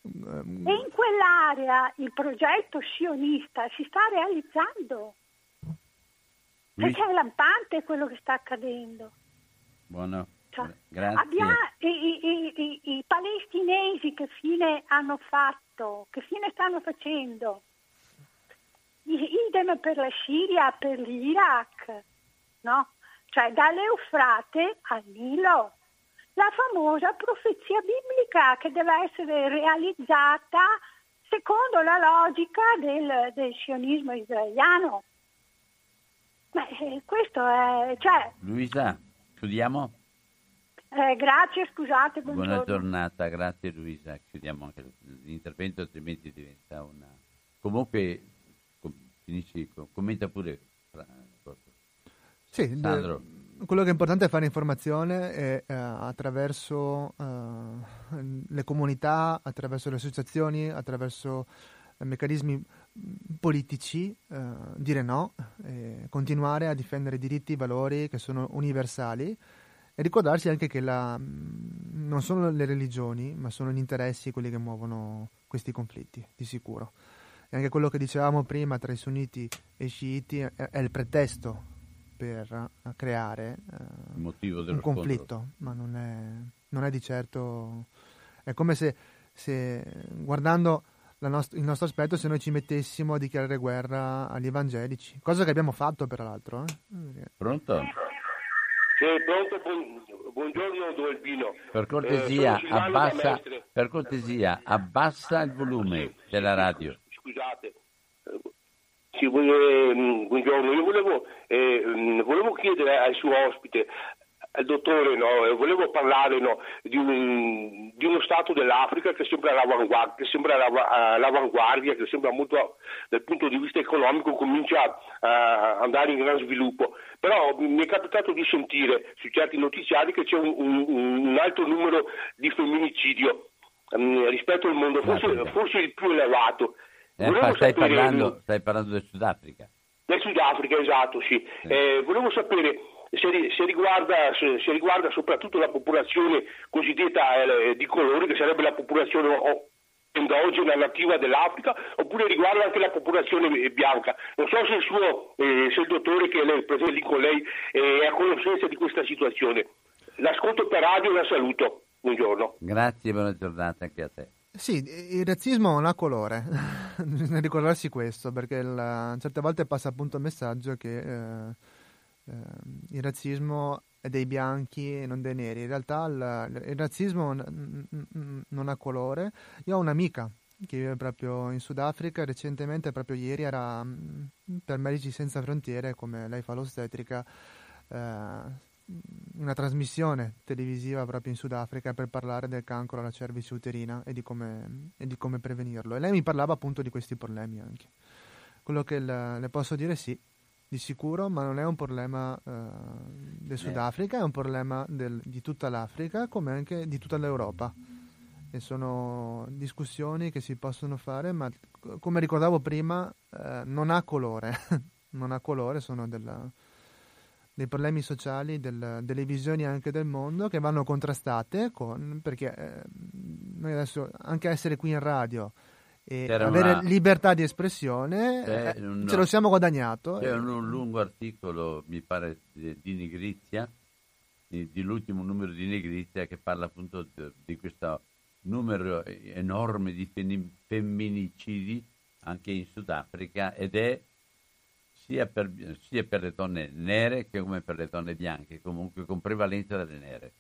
E: Um, e in quell'area il progetto sionista si sta realizzando. Perché è lampante quello che sta accadendo.
A: Buono. Cioè, Grazie.
E: Abbiamo, i, i, i, I palestinesi che fine hanno fatto, che fine stanno facendo? Idem per la Siria, per l'Iraq, no? Cioè dall'Eufrate al Nilo. La famosa profezia biblica che deve essere realizzata secondo la logica del, del sionismo israeliano. Beh, questo è... Cioè,
A: Luisa, chiudiamo?
E: Eh, grazie, scusate.
A: Buongiorno. Buona giornata, grazie Luisa. Chiudiamo anche l'intervento, altrimenti diventa una... Comunque finisci, commenta pure.
B: Sì, Sandro. quello che è importante è fare informazione e, eh, attraverso eh, le comunità, attraverso le associazioni, attraverso eh, meccanismi politici, eh, dire no, continuare a difendere diritti, i valori che sono universali e ricordarsi anche che la, non sono le religioni, ma sono gli interessi quelli che muovono questi conflitti, di sicuro. E anche quello che dicevamo prima tra i sunniti e i sciiti è, è il pretesto per uh, creare uh, un conflitto, ma non è, non è, di certo... È come se, se guardando nost- il nostro aspetto, se noi ci mettessimo a dichiarare guerra agli evangelici, cosa che abbiamo fatto peraltro. Eh?
A: Pronto?
F: Sì, pronto, buon, buongiorno Dolbino.
A: Per cortesia, eh, abbassa, per cortesia, abbassa il volume della radio
F: scusate. Sì, eh, buongiorno, io volevo, eh, volevo, chiedere al suo ospite, al dottore, no, volevo parlare no, di, un, di, uno Stato dell'Africa che sembra all'avanguardia, che sembra all'avanguardia, che sembra molto dal punto di vista economico comincia a andare in gran sviluppo. Però mi è capitato di sentire su certi notiziari che c'è un, un, un alto numero di femminicidio um, rispetto al mondo, forse, forse il più elevato.
A: Eh, stai, parlando, stai, parlando, del Sudafrica.
F: Del Sudafrica, esatto, sì. sì. Eh, volevo sapere se, se, riguarda, se, se, riguarda, soprattutto la popolazione cosiddetta eh, di colore, che sarebbe la popolazione endogena nativa dell'Africa, oppure riguarda anche la popolazione bianca. Non so se il, suo, eh, se il dottore che è presente lì con lei è a conoscenza di questa situazione. L'ascolto per radio e la saluto. Buongiorno.
A: Grazie, buona giornata anche a te.
B: Sì, il razzismo non ha colore, bisogna ricordarsi questo, perché il, certe volte passa appunto il messaggio che eh, eh, il razzismo è dei bianchi e non dei neri. In realtà il, il razzismo n- n- non ha colore. Io ho un'amica che vive proprio in Sudafrica, recentemente, proprio ieri, era per Medici Senza Frontiere, come lei fa l'ostetrica, eh, una trasmissione televisiva proprio in Sudafrica per parlare del cancro alla cervice uterina e di come, e di come prevenirlo. E lei mi parlava appunto di questi problemi anche. quello che le, le posso dire sì, di sicuro, ma non è un problema uh, del Sudafrica, è un problema del, di tutta l'Africa come anche di tutta l'Europa. E sono discussioni che si possono fare, ma come ricordavo prima, uh, non ha colore, non ha colore, sono della, dei problemi sociali, del, delle visioni anche del mondo che vanno contrastate con, perché eh, noi adesso anche essere qui in radio e C'era avere una... libertà di espressione eh, un... ce lo siamo guadagnato.
A: C'è un, un, lungo articolo, mi pare, di, Nigrizia, di, di, l'ultimo numero di Nigrizia, che parla appunto di, di questo numero enorme di femminicidi anche in Sudafrica ed è sia per, sia per, le donne nere che come per le donne bianche, comunque con prevalenza delle nere,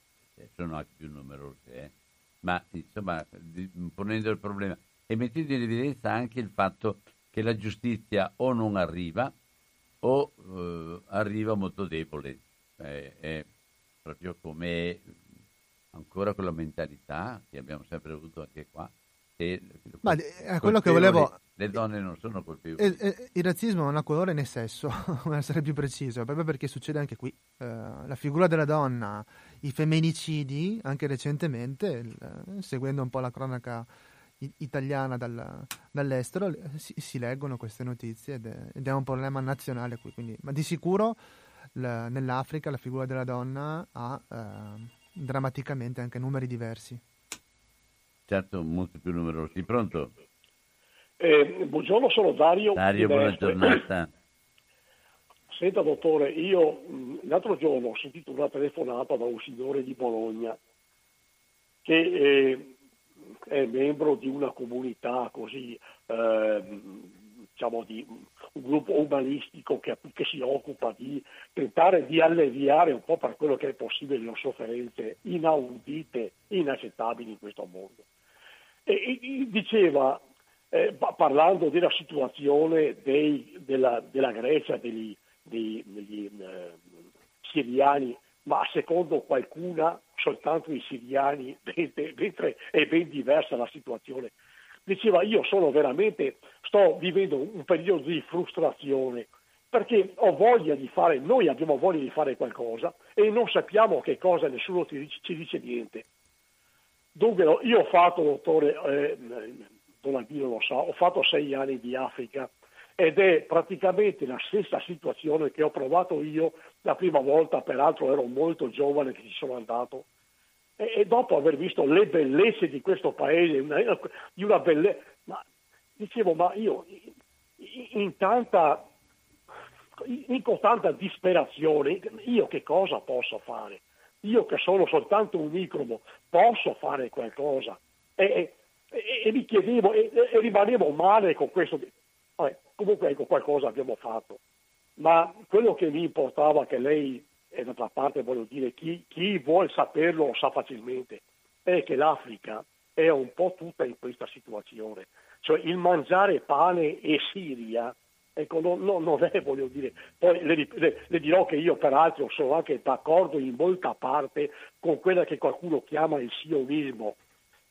A: sono anche più numerose, eh. ma insomma ponendo il problema e mettendo in evidenza anche il fatto che la giustizia o non arriva o eh, arriva molto debole. Eh, è proprio come ancora quella mentalità che abbiamo sempre avuto anche qua.
B: Ma è quello che volevo...
A: Le donne non sono colpevoli.
B: Il, il, il razzismo non ha colore né sesso, per essere più preciso, proprio perché succede anche qui. Uh, la figura della donna, i femminicidi, anche recentemente, il, seguendo un po' la cronaca italiana dal, dall'estero si, si, leggono queste notizie ed è, ed è, un problema nazionale qui. Quindi, ma di sicuro la, nell'Africa la figura della donna ha eh, drammaticamente anche numeri diversi.
A: Certo, molto più numerosi. Pronto?
G: Eh, buongiorno, sono Dario.
A: Dario, buona giornata.
G: Senta dottore, io l'altro giorno ho sentito una telefonata da un signore di Bologna che eh, è membro di una comunità così, eh, diciamo, di un gruppo umanistico che, che, si occupa di tentare di alleviare un po' per quello che è possibile le sofferenze inaudite, inaccettabili in questo mondo. E, e diceva, eh, parlando della situazione dei, della, della, Grecia, degli, dei, degli eh, siriani, ma secondo qualcuna soltanto i siriani, mentre è ben diversa la situazione. Diceva io sono veramente, sto vivendo un periodo di frustrazione perché ho voglia di fare, noi abbiamo voglia di fare qualcosa e non sappiamo che cosa, nessuno ci dice niente. Dunque io ho fatto, dottore, eh, Don Albino lo sa, ho fatto sei anni di Africa ed è praticamente la stessa situazione che ho provato io la prima volta, peraltro ero molto giovane che ci sono andato, e, e dopo aver visto le bellezze di questo paese, una, di una bellezza, ma dicevo, ma io in tanta, in tanta disperazione, io che cosa posso fare? Io che sono soltanto un microbo, posso fare qualcosa? E, e, e mi chiedevo e, e, rimanevo male con questo. Vabbè, comunque ecco qualcosa abbiamo fatto. Ma quello che mi importava che lei, e d'altra parte voglio dire, chi, chi vuole saperlo lo sa facilmente, è che l'Africa è un po' tutta in questa situazione. Cioè il mangiare pane e Siria, ecco, non, non, non è, voglio dire, poi le, le, le, dirò che io peraltro sono anche d'accordo in molta parte con quella che qualcuno chiama il sionismo,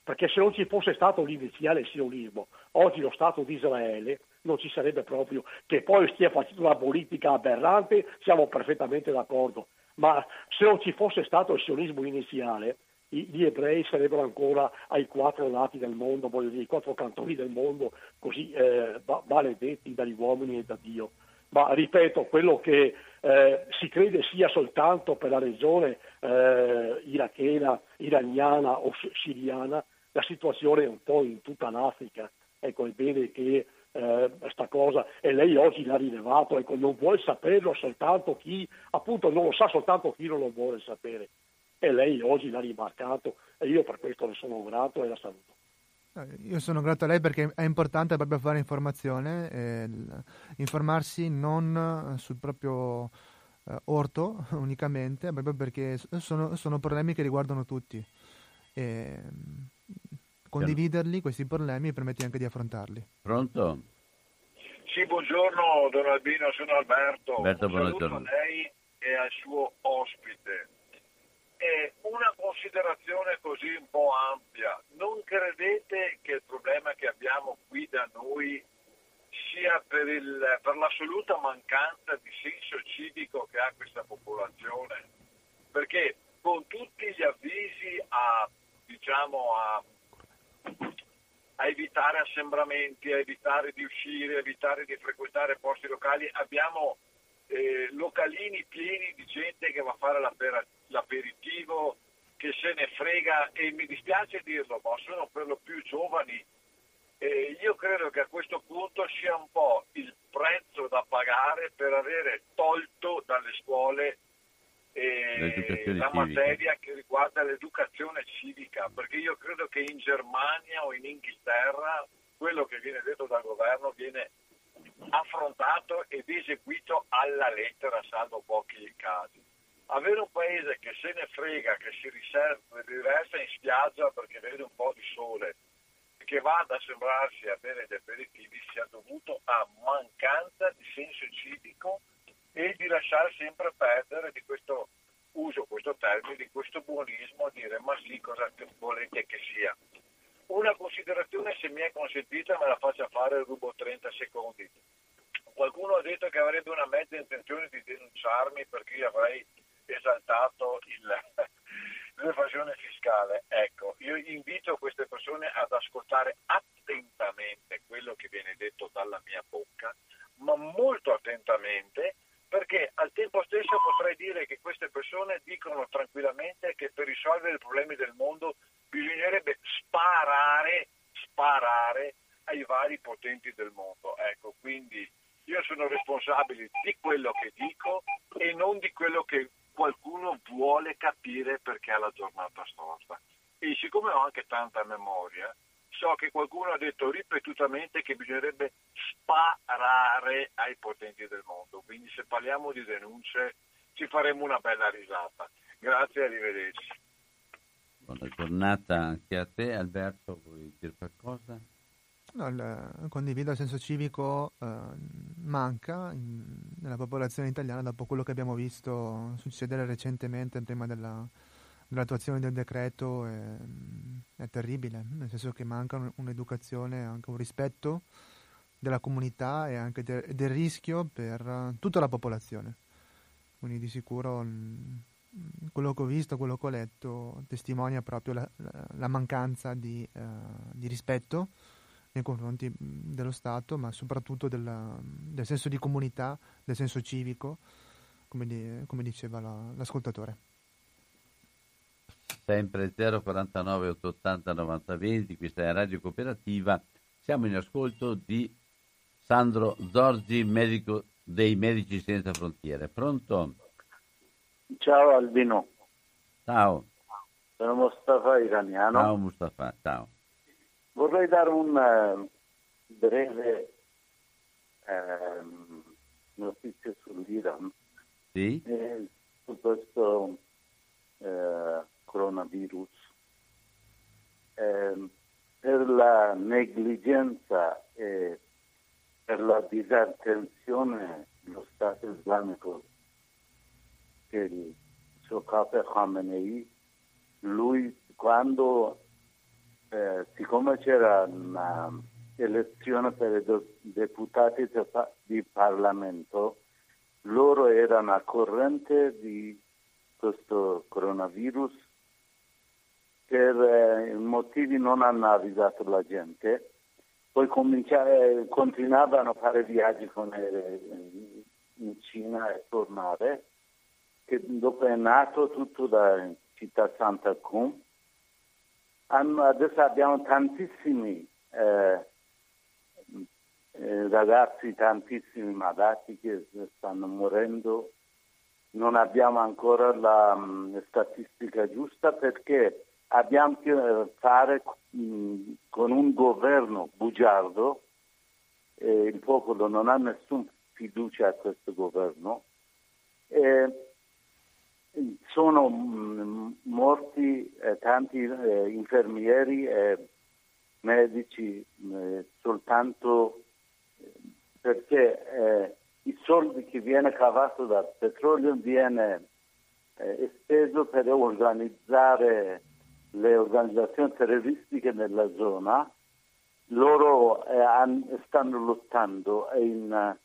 G: perché se non ci fosse stato l'iniziale sionismo, oggi lo Stato di Israele non ci sarebbe proprio, che poi stia facendo una politica aberrante, siamo perfettamente d'accordo, ma se non ci fosse stato il sionismo iniziale, gli ebrei sarebbero ancora ai quattro lati del mondo, voglio dire, ai quattro cantoni del mondo, così eh, maledetti dagli uomini e da Dio. Ma ripeto, quello che eh, si crede sia soltanto per la regione eh, irachena, iraniana o siriana, la situazione è un po' in tutta l'Africa. Ecco, è bene che eh, questa cosa e lei oggi l'ha rilevato, ecco, non vuole saperlo soltanto chi, appunto non lo sa soltanto chi non lo vuole sapere. E lei oggi l'ha rimarcato e io per questo le sono grato e la saluto.
B: Eh, io sono grato a lei perché è importante proprio fare informazione, eh, informarsi non sul proprio eh, orto unicamente, proprio perché sono, sono problemi che riguardano tutti. E, condividerli questi problemi e permetti anche di affrontarli.
A: Pronto?
H: Sì, buongiorno Don Albino, sono Alberto.
A: Alberto,
H: Un
A: buongiorno.
H: a lei e al suo ospite. E una considerazione così un po' ampia. Non credete che il problema che abbiamo qui da noi sia per, il, per l'assoluta mancanza di senso civico che ha questa popolazione, perché con tutti gli avvisi a, diciamo, a, a evitare assembramenti, a evitare di uscire, a evitare di frequentare posti locali, abbiamo eh, localini pieni di gente che va a fare l'aperitivo, che se ne frega e mi dispiace dirlo, ma sono per lo più giovani. E io credo che a questo punto sia un po' il prezzo da pagare per avere tolto dalle scuole eh, la materia che riguarda l'educazione civica, perché io credo che in Germania o in Inghilterra quello che viene detto dal governo viene affrontato ed eseguito alla lettera, salvo pochi casi. Avere un paese che se ne frega, che si riversa in spiaggia perché vede un po' di sole e che va ad assembrarsi a bere gli aperitivi sia dovuto a mancanza di senso civico e di lasciare sempre perdere di questo uso questo termine, di questo buonismo, dire ma sì, cosa volete che sia. Una considerazione, se mi è consentita, me la faccia fare, rubo 30 secondi. Qualcuno ha detto che avrebbe una mezza intenzione di denunciarmi perché io avrei esaltato il, l'evasione fiscale. Ecco, io invito queste persone ad ascoltare attentamente quello che viene detto dalla mia bocca, ma molto attentamente perché al tempo stesso potrei dire che queste persone dicono tranquillamente che per risolvere i problemi del mondo bisognerebbe sparare, sparare ai vari potenti del mondo. Ecco, quindi io sono responsabile di quello che dico e non di quello che qualcuno vuole capire perché ha la giornata storta. E siccome ho anche tanta memoria, so che qualcuno ha detto ripetutamente che bisognerebbe sparare ai potenti del mondo, quindi se parliamo di denunce ci faremo una bella risata. Grazie e arrivederci.
A: Buona giornata anche a te Alberto, vuoi dire qualcosa?
B: No, il, condivido il senso civico, eh, manca in, nella popolazione italiana dopo quello che abbiamo visto succedere recentemente prima della, dell'attuazione del decreto è, è, terribile, nel senso che manca un'educazione, anche un rispetto della comunità e anche de, del rischio per tutta la popolazione. Quindi di sicuro quello che ho visto, quello che ho letto testimonia proprio la, la, mancanza di, uh, di, rispetto nei confronti dello Stato, ma soprattutto della, del senso di comunità, del senso civico, come, di, come diceva la, l'ascoltatore
A: sempre 049 880 90 20, questa è Radio Cooperativa. Siamo in ascolto di Sandro Zorzi, medico dei Medici Senza Frontiere. Pronto?
I: Ciao Albino.
A: Ciao.
I: Sono Mustafa Iraniano.
A: Ciao Mustafa, ciao.
I: Vorrei dare un uh, breve uh, notizia sull'Iran.
A: Sì?
I: Eh, su questo uh, coronavirus, eh, per la negligenza e per la disattenzione dello Stato islamico del suo capo Khamenei, lui quando, eh, siccome c'era una per i deputati di Parlamento, loro erano a corrente di questo coronavirus per eh, motivi non hanno avvisato la gente, poi continuavano a fare viaggi con eh, in Cina e tornare, che dopo è nato tutto da città Santa Cum. Adesso abbiamo tantissimi eh, eh, ragazzi, tantissimi malati che stanno morendo. Non abbiamo ancora la um, statistica giusta perché abbiamo a che fare mh, con un governo bugiardo, eh, il popolo non ha nessuna fiducia a questo governo. Eh, sono mh, morti eh, tanti eh, infermieri e medici eh, soltanto eh, perché i soldi che viene cavato dal petrolio viene esteso per organizzare le organizzazioni terroristiche nella zona loro eh, stanno lottando in,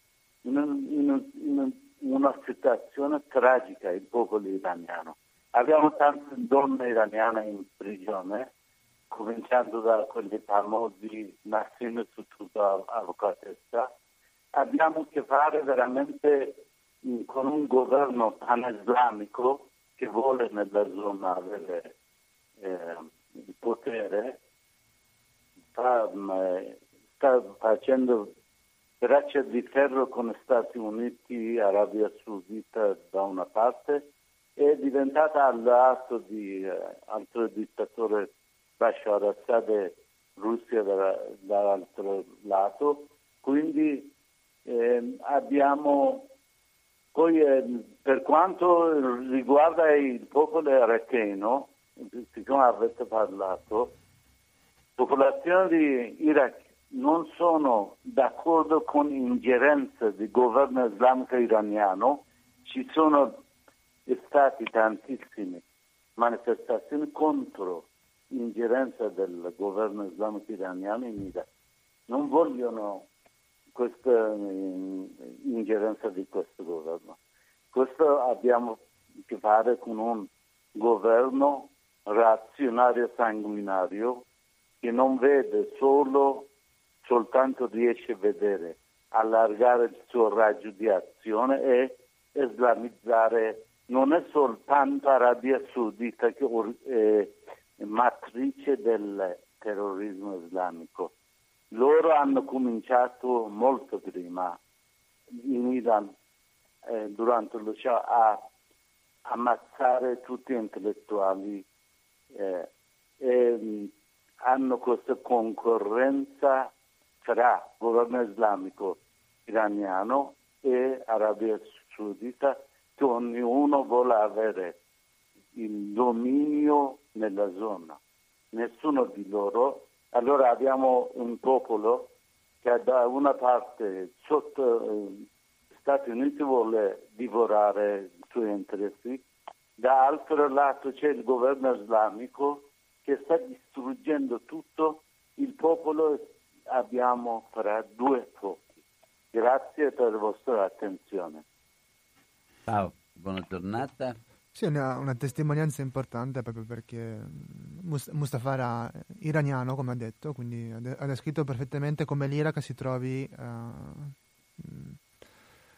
I: in, in, in, una situazione tragica il popolo iraniano. Abbiamo tante donne iraniane in prigione, cominciando da quelli famosi Nassim Sotoudeh, avvocatessa. Abbiamo a che fare veramente con un governo pan-islamico che vuole nella zona avere eh, il potere, sta, sta facendo braccia di ferro con Stati Uniti, Arabia Saudita da una parte è diventata alleato di eh, altro dittatore Bashar Assad e Russia da, dall'altro lato. Quindi eh, abbiamo poi eh, per quanto riguarda il popolo iracheno, siccome avete parlato, la popolazione di Iraq non sono d'accordo con l'ingerenza del governo islamico iraniano, ci sono state tantissime manifestazioni contro l'ingerenza del governo islamico iraniano in Iraq. Non vogliono questa eh, ingerenza di questo governo. Questo abbiamo a che fare con un governo razionario sanguinario che non vede solo soltanto riesce a vedere, allargare il suo raggio di azione e islamizzare non è soltanto Arabia Saudita che è matrice del terrorismo islamico. Loro hanno cominciato molto prima in Iran eh, durante lo Shah a ammazzare tutti gli intellettuali eh, e hanno questa concorrenza tra governo islamico iraniano e Arabia Saudita che ognuno vuole avere il dominio nella zona. Nessuno di loro. Allora abbiamo un popolo che da una parte sotto eh, Stati Uniti vuole divorare i suoi interessi, dall'altro lato c'è il governo islamico che sta distruggendo tutto, il popolo abbiamo fra due fuochi. Grazie per la vostra attenzione.
A: Ciao, buona giornata.
B: Sì, è una, una, testimonianza importante proprio perché Mustafa era iraniano, come ha detto, quindi ha descritto perfettamente come l'Iraq si trovi uh,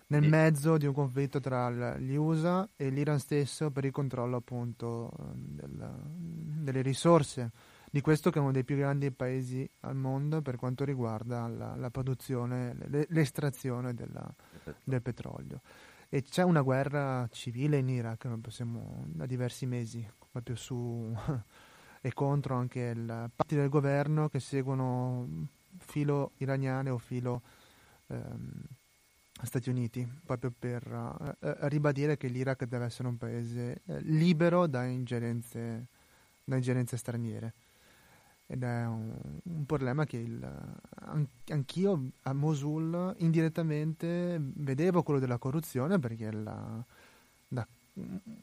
B: nel sì. mezzo di un conflitto tra gli USA e l'Iran stesso per il controllo appunto del, delle risorse di questo che è uno dei più grandi paesi al mondo per quanto riguarda la, la produzione, l'estrazione della, del petrolio. E c'è una guerra civile in Iraq, possiamo, da diversi mesi, proprio su e contro anche le parti del governo che seguono filo iraniane o filo ehm, Stati Uniti, proprio per uh, ribadire che l'Iraq deve essere un paese uh, libero da ingerenze, da ingerenze straniere. Ed è un, un problema che il, anch'io a Mosul indirettamente vedevo quello della corruzione perché la, da,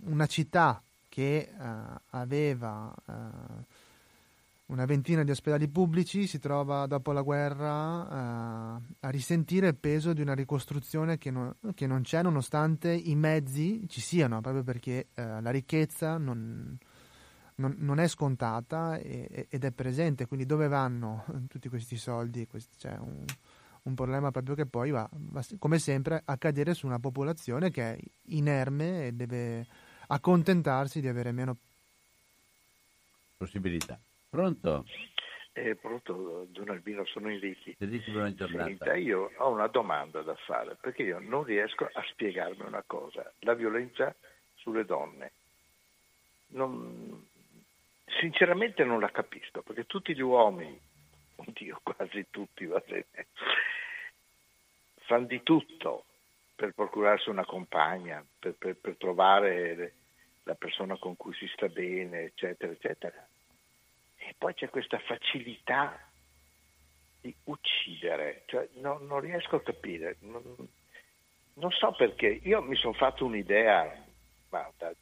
B: una città che uh, aveva uh, una ventina di ospedali pubblici si trova dopo la guerra uh, a risentire il peso di una ricostruzione che, no, che, non c'è nonostante i mezzi ci siano, proprio perché la ricchezza non, non, non è scontata e, ed è presente, quindi dove vanno tutti questi soldi? C'è un, un problema proprio che poi va, va, come sempre, a cadere su una popolazione che è inerme e deve accontentarsi di avere meno
A: possibilità. Pronto?
J: Eh, pronto, Don Albino, sono in
A: buona giornata.
J: Senta, io ho una domanda da fare, perché io non riesco a spiegarmi una cosa. La violenza sulle donne. Non, sinceramente non la capisco, perché tutti gli uomini, oddio quasi tutti va bene, fanno di tutto per procurarsi una compagna, per, per, per trovare la persona con cui si sta bene, eccetera, eccetera. Poi c'è questa facilità di uccidere, cioè, no, non riesco a capire, non, non, so perché. Io mi sono fatto un'idea, ma da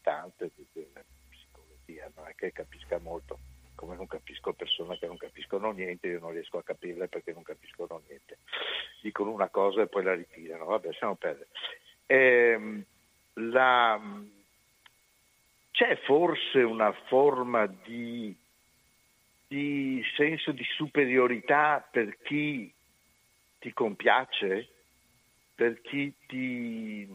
J: tante, di, di, filosofia, non è che capisca molto come non capisco persone che non capiscono niente, io non riesco a capirle perché non capiscono niente. Dicono una cosa e poi la ritirano, vabbè, siamo perdere. Eh, la, c'è forse una forma di, di senso di superiorità per chi ti compiace, per chi ti,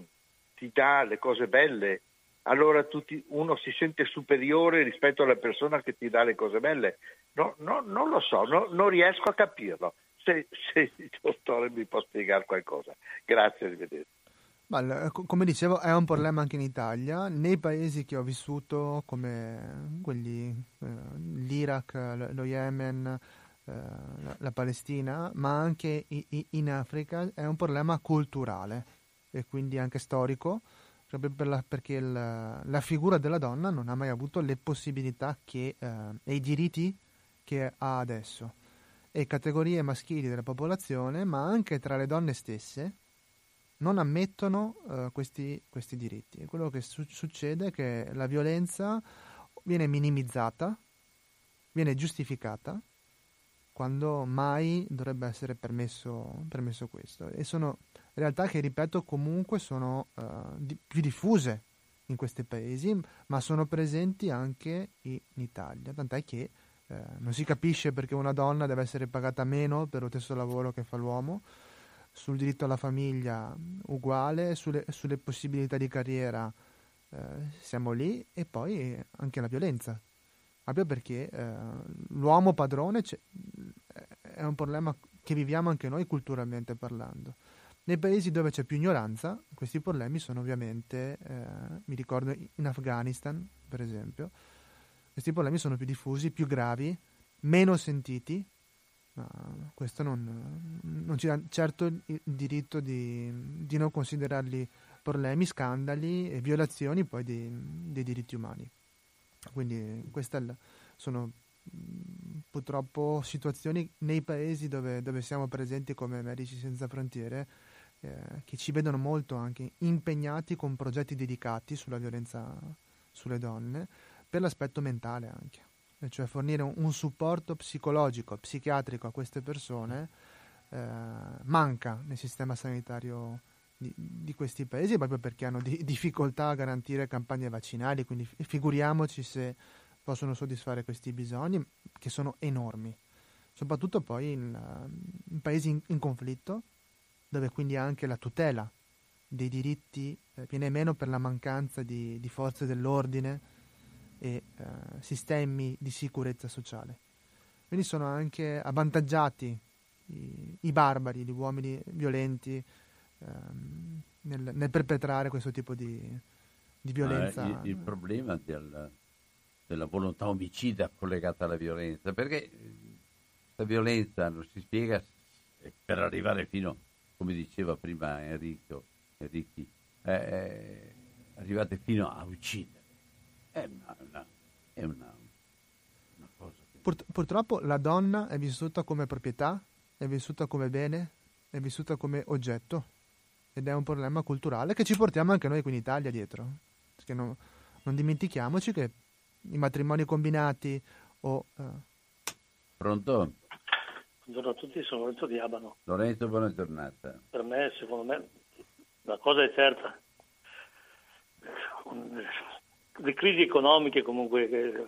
J: ti dà le cose belle allora ti, uno si sente superiore rispetto alla persona che ti dà le cose belle. No, no, non lo so, no, non riesco a capirlo. Se, se, il dottore mi può spiegare qualcosa. Grazie, arrivederci.
B: Ma, come dicevo, è un problema anche in Italia. Nei paesi che ho vissuto, come quelli, eh, l'Iraq, lo Yemen, eh, la Palestina, ma anche in Africa, è un problema culturale e quindi anche storico proprio per la, perché la, la, figura della donna non ha mai avuto le possibilità che, eh, e i diritti che ha adesso. E categorie maschili della popolazione, ma anche tra le donne stesse, non ammettono eh, questi, questi, diritti. quello che su- succede è che la violenza viene minimizzata, viene giustificata, quando mai dovrebbe essere permesso, permesso questo. E sono realtà che, ripeto, comunque sono uh, di, più diffuse in questi paesi, ma sono presenti anche in Italia, tant'è che eh, non si capisce perché una donna deve essere pagata meno per lo stesso lavoro che fa l'uomo, sul diritto alla famiglia uguale, sulle, sulle possibilità di carriera eh, siamo lì e poi anche la violenza, proprio perché eh, l'uomo padrone è un problema che viviamo anche noi culturalmente parlando. Nei paesi dove c'è più ignoranza, questi problemi sono ovviamente, eh, mi ricordo in Afghanistan, per esempio, questi problemi sono più diffusi, più gravi, meno sentiti, ma questo non, non ci dà certo il diritto di, di, non considerarli problemi, scandali e violazioni poi dei, dei diritti umani. Quindi queste sono purtroppo situazioni nei paesi dove, dove siamo presenti come Medici Senza Frontiere eh, che ci vedono molto anche impegnati con progetti dedicati sulla violenza sulle donne per l'aspetto mentale anche, cioè fornire un, supporto psicologico, psichiatrico a queste persone eh, manca nel sistema sanitario di, di, questi paesi proprio perché hanno di, difficoltà a garantire campagne vaccinali, quindi figuriamoci se possono soddisfare questi bisogni che sono enormi, soprattutto poi in, in paesi in, in conflitto dove quindi anche la tutela dei diritti eh, viene meno per la mancanza di, di forze dell'ordine e eh, sistemi di sicurezza sociale. Quindi sono anche avvantaggiati i, i barbari, gli uomini violenti ehm, nel, nel, perpetrare questo tipo di, di violenza.
A: Eh, il, il, problema del, della volontà omicida collegata alla violenza, perché questa violenza non si spiega per arrivare fino come diceva prima Enrico, Enrichi, eh, eh, arrivate fino a uccidere. È una, una, è una, una cosa. Che...
B: Pur, purtroppo la donna è vissuta come proprietà, è vissuta come bene, è vissuta come oggetto ed è un problema culturale che ci portiamo anche noi qui in Italia dietro. Perché non, non dimentichiamoci che i matrimoni combinati o... Uh...
A: Pronto?
K: Buongiorno a tutti, sono Lorenzo di Abano.
A: Lorenzo, buona giornata.
K: Per me, secondo me, la cosa è certa. Le crisi economiche comunque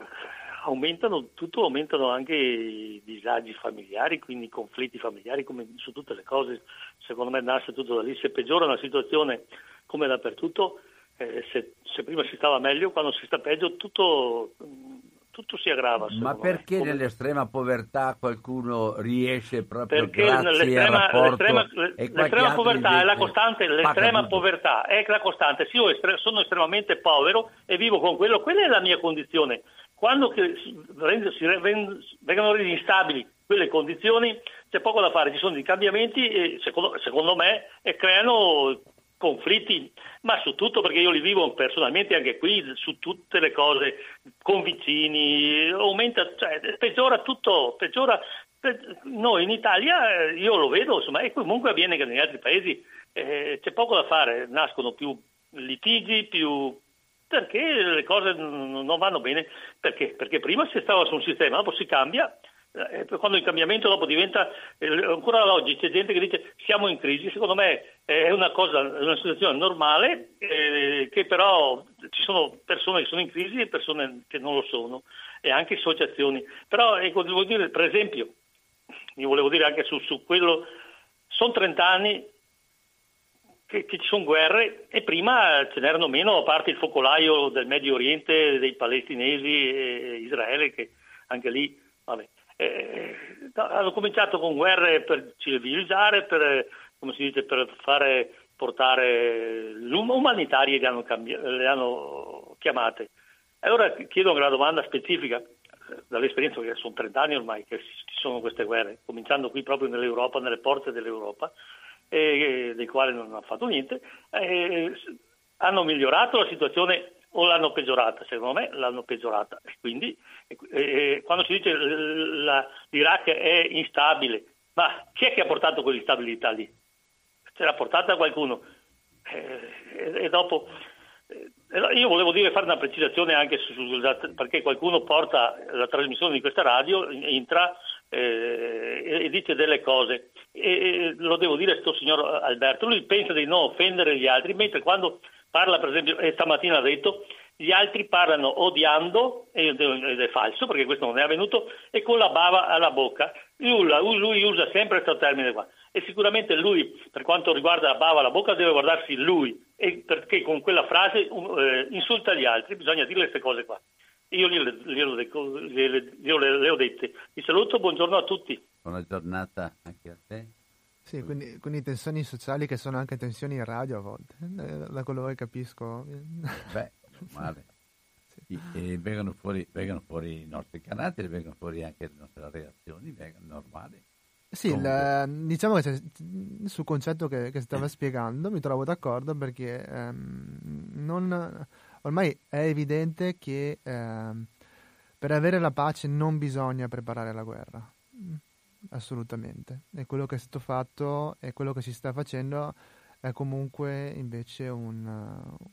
K: aumentano tutto, aumentano anche i disagi familiari, quindi i conflitti familiari come su tutte le cose. Secondo me nasce tutto da lì. Se peggiora una situazione come dappertutto, eh, se, se, prima si stava meglio, quando si sta peggio tutto tutto si aggrava.
A: Ma perché
K: me.
A: nell'estrema povertà qualcuno riesce proprio perché grazie al rapporto
K: l'estrema, l'estrema povertà è la costante, l'estrema povertà è la costante. Se io estre- sono estremamente povero e vivo con quello, quella è la mia condizione. Quando si, si, vengono resi instabili quelle condizioni c'è poco da fare, ci sono dei cambiamenti e secondo, secondo me e creano conflitti, ma su tutto perché io li vivo personalmente anche qui, su tutte le cose, con vicini, aumenta, cioè, peggiora tutto, peggiora. Noi in Italia, eh, io lo vedo, insomma, e comunque avviene che negli altri paesi eh, c'è poco da fare, nascono più litigi, più perché le cose non vanno bene. Perché? Perché prima si stava su un sistema, dopo si cambia, quando il cambiamento dopo diventa, eh, ancora oggi c'è gente che dice siamo in crisi, secondo me è una cosa, una situazione normale, eh, che però ci sono persone che sono in crisi e persone che non lo sono, e anche associazioni. Però ecco, devo dire, per esempio, io volevo dire anche su, su quello, sono 30 anni che, che, ci sono guerre e prima ce n'erano meno, a parte il focolaio del Medio Oriente, dei palestinesi e Israele, che anche lì, vabbè. Eh, hanno cominciato con guerre per civilizzare, per, come si dice, per fare portare umanitarie le hanno, cambi- le hanno chiamate. E ora chiedo una domanda specifica, eh, dall'esperienza che sono 30 anni ormai che ci sono queste guerre, cominciando qui proprio nell'Europa, nelle porte dell'Europa, eh, dei quali non hanno fatto niente, eh, hanno migliorato la situazione o l'hanno peggiorata? Secondo me l'hanno peggiorata. E quindi eh, quando si dice la, l'Iraq è instabile, ma chi è che ha portato quell'instabilità lì? Ce l'ha portata qualcuno. Eh, e dopo eh, io volevo dire, fare una precisazione anche su, su, perché qualcuno porta la trasmissione di questa radio, entra eh, e dice delle cose. E, lo devo dire a questo signor Alberto, lui pensa di non offendere gli altri, mentre quando parla, per esempio, e stamattina ha detto, gli altri parlano odiando, ed è falso perché questo non è avvenuto, e con la bava alla bocca. Lui, lui usa sempre questo termine qua. E sicuramente lui, per quanto riguarda la bava alla bocca, deve guardarsi lui, perché con quella frase eh, insulta gli altri, bisogna dire queste cose qua. Io gliele, gliele, gliele, gliele, le ho dette. Vi saluto, buongiorno a tutti.
A: Buona giornata anche a te.
B: Sì, quindi, quindi, tensioni sociali che sono anche tensioni in radio a volte, eh, da quello che capisco.
A: Beh, male. sì. E vengono fuori, vengono fuori i nostri caratteri, vengono fuori anche le nostre reazioni, vengono normali.
B: Sì, il, diciamo che sul concetto che, che stava spiegando mi trovo d'accordo perché ehm, non, ormai è evidente che ehm, per avere la pace non bisogna preparare la guerra, assolutamente. E quello che è stato fatto e quello che si sta facendo è comunque invece un,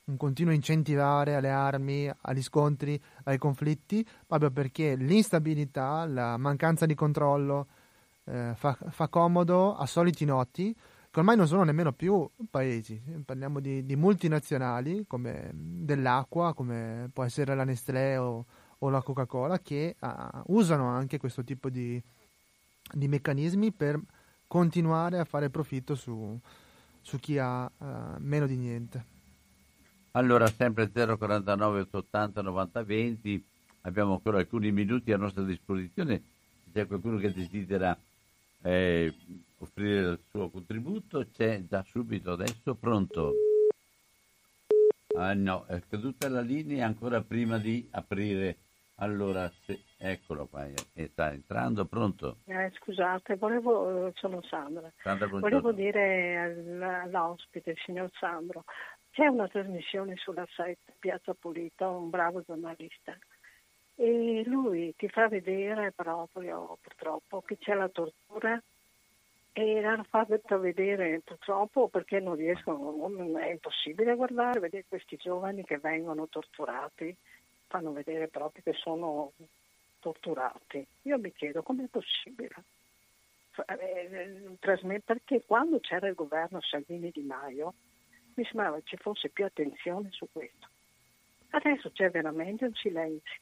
B: un continuo incentivare alle armi, agli scontri, ai conflitti, proprio perché l'instabilità, la mancanza di controllo, eh, fa, fa, comodo a soliti noti che ormai non sono nemmeno più paesi, parliamo di, di multinazionali come dell'acqua, come può essere la Nestlé o, o la Coca-Cola, che uh, usano anche questo tipo di, di, meccanismi per continuare a fare profitto su, su chi ha uh, meno di niente.
A: Allora, sempre 049 880 90 20, abbiamo ancora alcuni minuti a nostra disposizione. Se c'è qualcuno che desidera eh, offrire il suo contributo, c'è da subito adesso pronto. Ah no, è caduta la linea ancora prima di aprire. Allora, se, eccolo qua, sta entrando, pronto?
L: Eh, scusate, volevo, sono Sandra. Sandra volevo dire all'ospite, il signor Sandro, c'è una trasmissione sulla site Piazza Pulita, un bravo giornalista, e lui ti fa vedere proprio purtroppo che c'è la tortura e l'hanno fatto vedere purtroppo perché non riescono, è impossibile guardare, vedere questi giovani che vengono torturati, fanno vedere proprio che sono torturati. Io mi chiedo com'è possibile? Eh, perché quando c'era il governo Salvini Di Maio mi sembrava ci fosse più attenzione su questo. Adesso c'è veramente un silenzio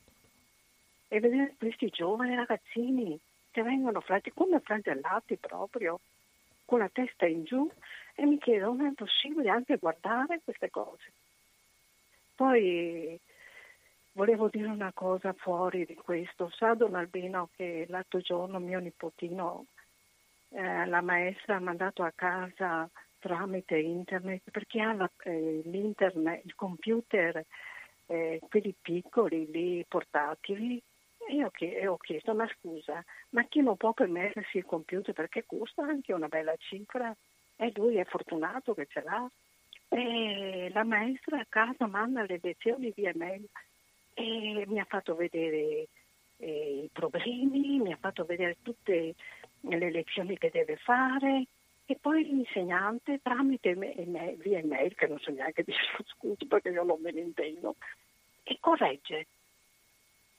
L: e vedere questi giovani ragazzini che vengono fratti come fratellati proprio, con la testa in giù e mi chiedo ma è possibile anche guardare queste cose. Poi volevo dire una cosa fuori di questo. Sa Don Albino che l'altro giorno mio nipotino, eh, la maestra ha mandato a casa tramite internet perché ha la, eh, l'internet, il computer, eh, quelli piccoli, lì portatili, io ho chiesto, ma scusa, ma chi non può permettersi il computer perché costa anche una bella cifra? E lui è fortunato che ce l'ha. E la maestra a casa manda le lezioni via mail e mi ha fatto vedere eh, i problemi, mi ha fatto vedere tutte le lezioni che deve fare e poi l'insegnante tramite me, me, via email, che non so neanche dire scusa perché io non me ne intendo, e corregge.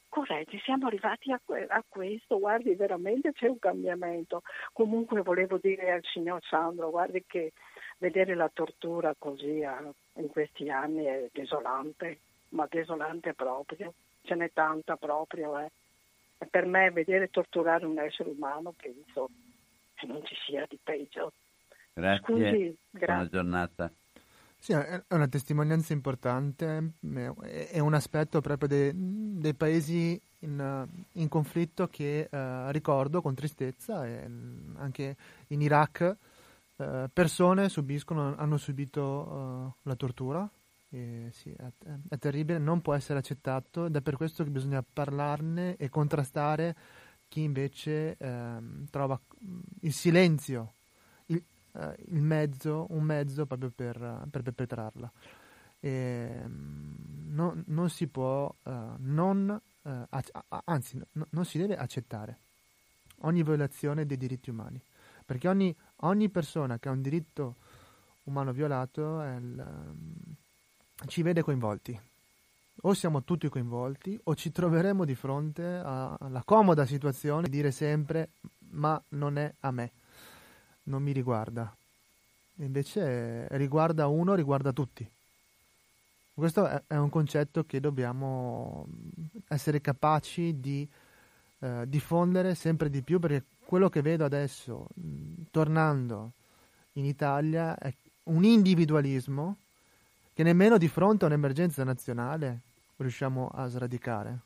L: Corregge, siamo arrivati a, a, questo, guardi veramente c'è un cambiamento. Comunque volevo dire al signor Sandro, guardi che vedere la tortura così a, in questi anni è desolante, ma desolante proprio, ce n'è tanta proprio. Eh. E per me vedere torturare un essere umano penso che non ci sia di peggio.
A: Grazie,
L: Scusi,
A: buona giornata.
B: Sì, è una testimonianza importante, è un aspetto proprio dei, dei paesi in, in, conflitto che eh, ricordo con tristezza, e anche in Iraq eh, persone subiscono, hanno subito uh, la tortura, e sì, è, è, terribile, non può essere accettato ed è per questo che bisogna parlarne e contrastare chi invece eh, trova il silenzio uh, il mezzo, un mezzo proprio per, per perpetrarla. E, no, non si può, uh, non, ac- anzi, no, non si deve accettare ogni violazione dei diritti umani, perché ogni, ogni persona che ha un diritto umano violato il, um, ci vede coinvolti. O siamo tutti coinvolti o ci troveremo di fronte alla comoda situazione di dire sempre ma non è a me non mi riguarda. Invece riguarda uno, riguarda tutti. Questo è, un concetto che dobbiamo essere capaci di eh, diffondere sempre di più perché quello che vedo adesso, tornando in Italia, è un individualismo che nemmeno di fronte a un'emergenza nazionale riusciamo a sradicare.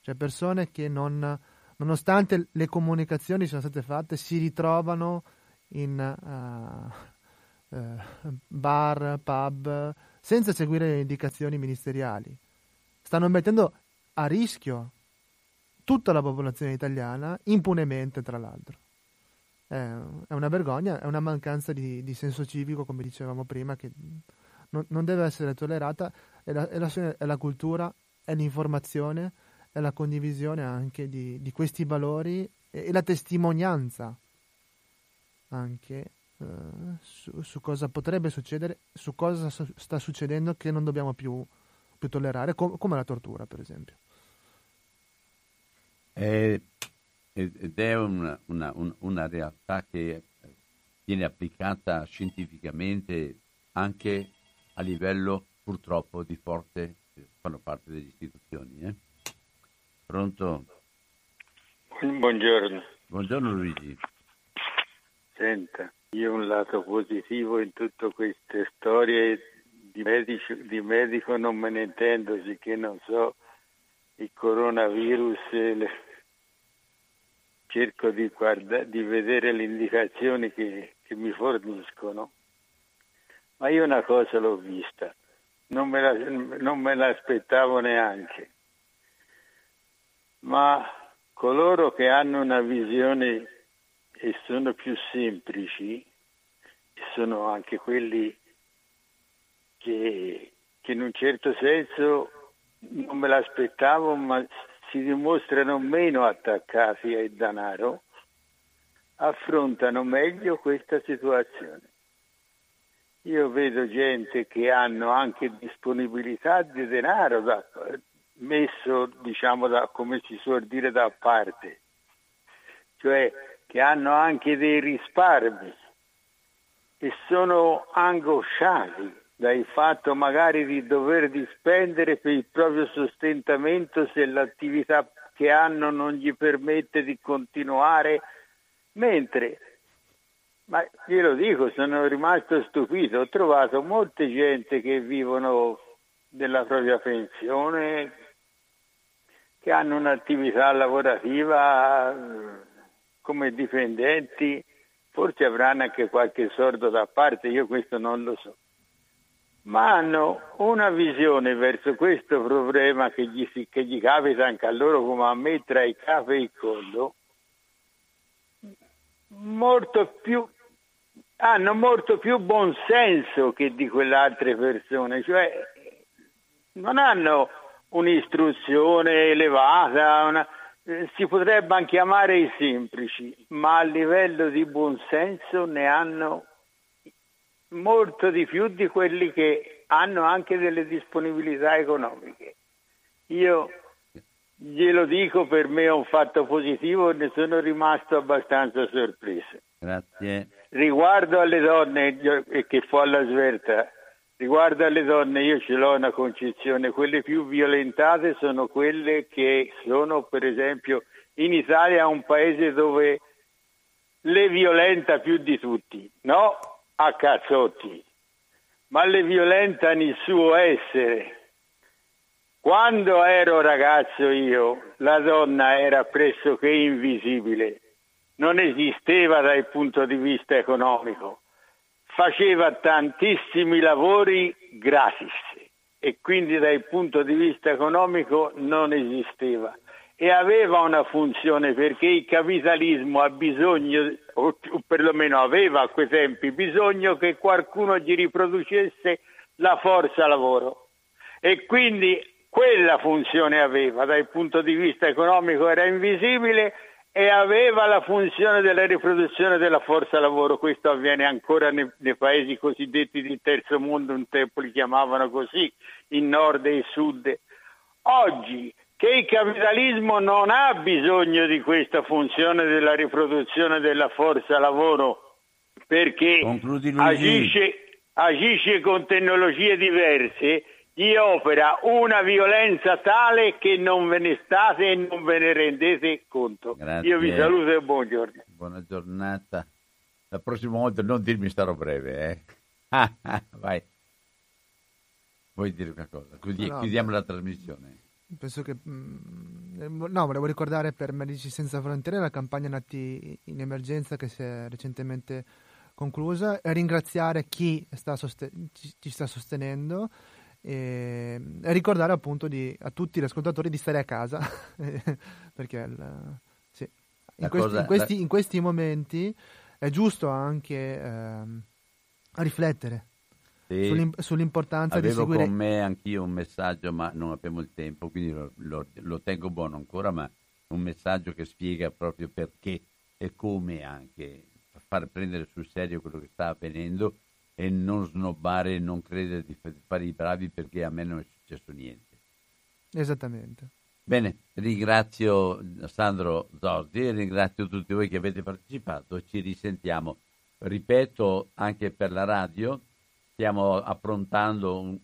B: Cioè persone che non, nonostante le comunicazioni siano state fatte, si ritrovano in uh, uh, bar, pub, senza seguire le indicazioni ministeriali. Stanno mettendo a rischio tutta la popolazione italiana impunemente, tra l'altro. È, una vergogna, è una mancanza di, di, senso civico, come dicevamo prima, che non, non deve essere tollerata. È la, è, la, è la, cultura, è l'informazione, è la condivisione anche di, di questi valori e, e la testimonianza anche uh, su, su, cosa potrebbe succedere, su cosa su, sta succedendo che non dobbiamo più, più tollerare, com- come la tortura, per esempio.
A: Ed è una, una, una realtà che viene applicata scientificamente anche a livello purtroppo di forze che fanno parte delle istituzioni. Eh? Pronto?
M: Buongiorno.
A: Buongiorno Luigi.
M: Senta, io un lato positivo in tutte queste storie di medico, di medico non me ne intendo, sicché non so il coronavirus, le... cerco di, guarda... di, vedere le indicazioni che, che mi forniscono. Ma io una cosa l'ho vista, non me, la, non me l'aspettavo neanche. Ma coloro che hanno una visione e sono più semplici sono anche quelli che, che in un certo senso non me l'aspettavo ma si dimostrano meno attaccati al denaro affrontano meglio questa situazione. Io vedo gente che hanno anche disponibilità di denaro da, messo, diciamo, da, come si suol dire, da parte. Cioè che hanno anche dei risparmi e sono angosciati dal fatto magari di dover dispendere per il proprio sostentamento se l'attività che hanno non gli permette di continuare, mentre, ma glielo dico, sono rimasto stupito, ho trovato molte gente che vivono della propria pensione, che hanno un'attività lavorativa come dipendenti. Forse avranno anche qualche sordo da parte, io questo non lo so, ma hanno una visione verso questo problema che gli, che gli capita anche a loro come a me tra il capo e il collo, molto più, hanno molto più buonsenso che di quelle altre persone, cioè non hanno un'istruzione elevata, una, eh, si potrebbe chiamare i semplici, ma a livello di buonsenso ne hanno molto di più di quelli che hanno anche delle disponibilità economiche. Io glielo dico, per me è un fatto positivo e ne sono rimasto abbastanza sorpreso.
A: Grazie.
M: Riguardo alle donne, che fa la svelta, riguardo alle donne io ce l'ho una concezione, quelle più violentate sono quelle che sono per esempio in Italia un paese dove le violenta più di tutti, no a cazzotti, ma le violenta nel suo essere. Quando ero ragazzo io, la donna era pressoché invisibile, non esisteva dal punto di vista economico, faceva tantissimi lavori gratis e quindi dal punto di vista economico non esisteva. E aveva una funzione perché il capitalismo ha bisogno, o perlomeno aveva a quei tempi bisogno che qualcuno gli riproducesse la forza lavoro. E quindi quella funzione aveva, dal punto di vista economico era invisibile e aveva la funzione della riproduzione della forza lavoro. Questo avviene ancora nei, nei, paesi cosiddetti di terzo mondo, un tempo li chiamavano così, il nord e il sud. Oggi che il capitalismo non ha bisogno di questa funzione della riproduzione della forza lavoro perché agisce, agisce con tecnologie diverse, gli opera una violenza tale che non ve ne state e non ve ne rendete conto.
A: Grazie.
M: Io vi saluto e buongiorno.
A: Buona giornata. La prossima volta non dirmi starò breve, eh. Vai. Vuoi dire una cosa? Così
B: No,
A: chiudiamo la trasmissione.
B: Penso che... mm, No, volevo ricordare per Medici Senza Frontiere la campagna Nati in Emergenza che si è recentemente conclusa e ringraziare chi sta soste- ci, ci sta sostenendo e, e ricordare appunto di- a tutti gli ascoltatori di stare a casa perché il- sì, in, questi,
A: cosa-
B: in questi-
A: la-
B: in questi momenti è giusto anche ehm, riflettere
A: Sì.
B: sull'im- sull'importanza di
A: Avevo
B: seguire
A: con me anch'io un messaggio, ma non abbiamo il tempo, quindi lo, lo- lo tengo buono ancora, ma un messaggio che spiega proprio perché e come anche far prendere sul serio quello che sta avvenendo e non snobbare non credere di fa- fare i bravi perché a me non è successo niente.
B: esattamente.
A: Bene, ringrazio Sandro Zorzi e ringrazio tutti voi che avete partecipato. Ci risentiamo. Ripeto, anche per la radio, stiamo approntando un,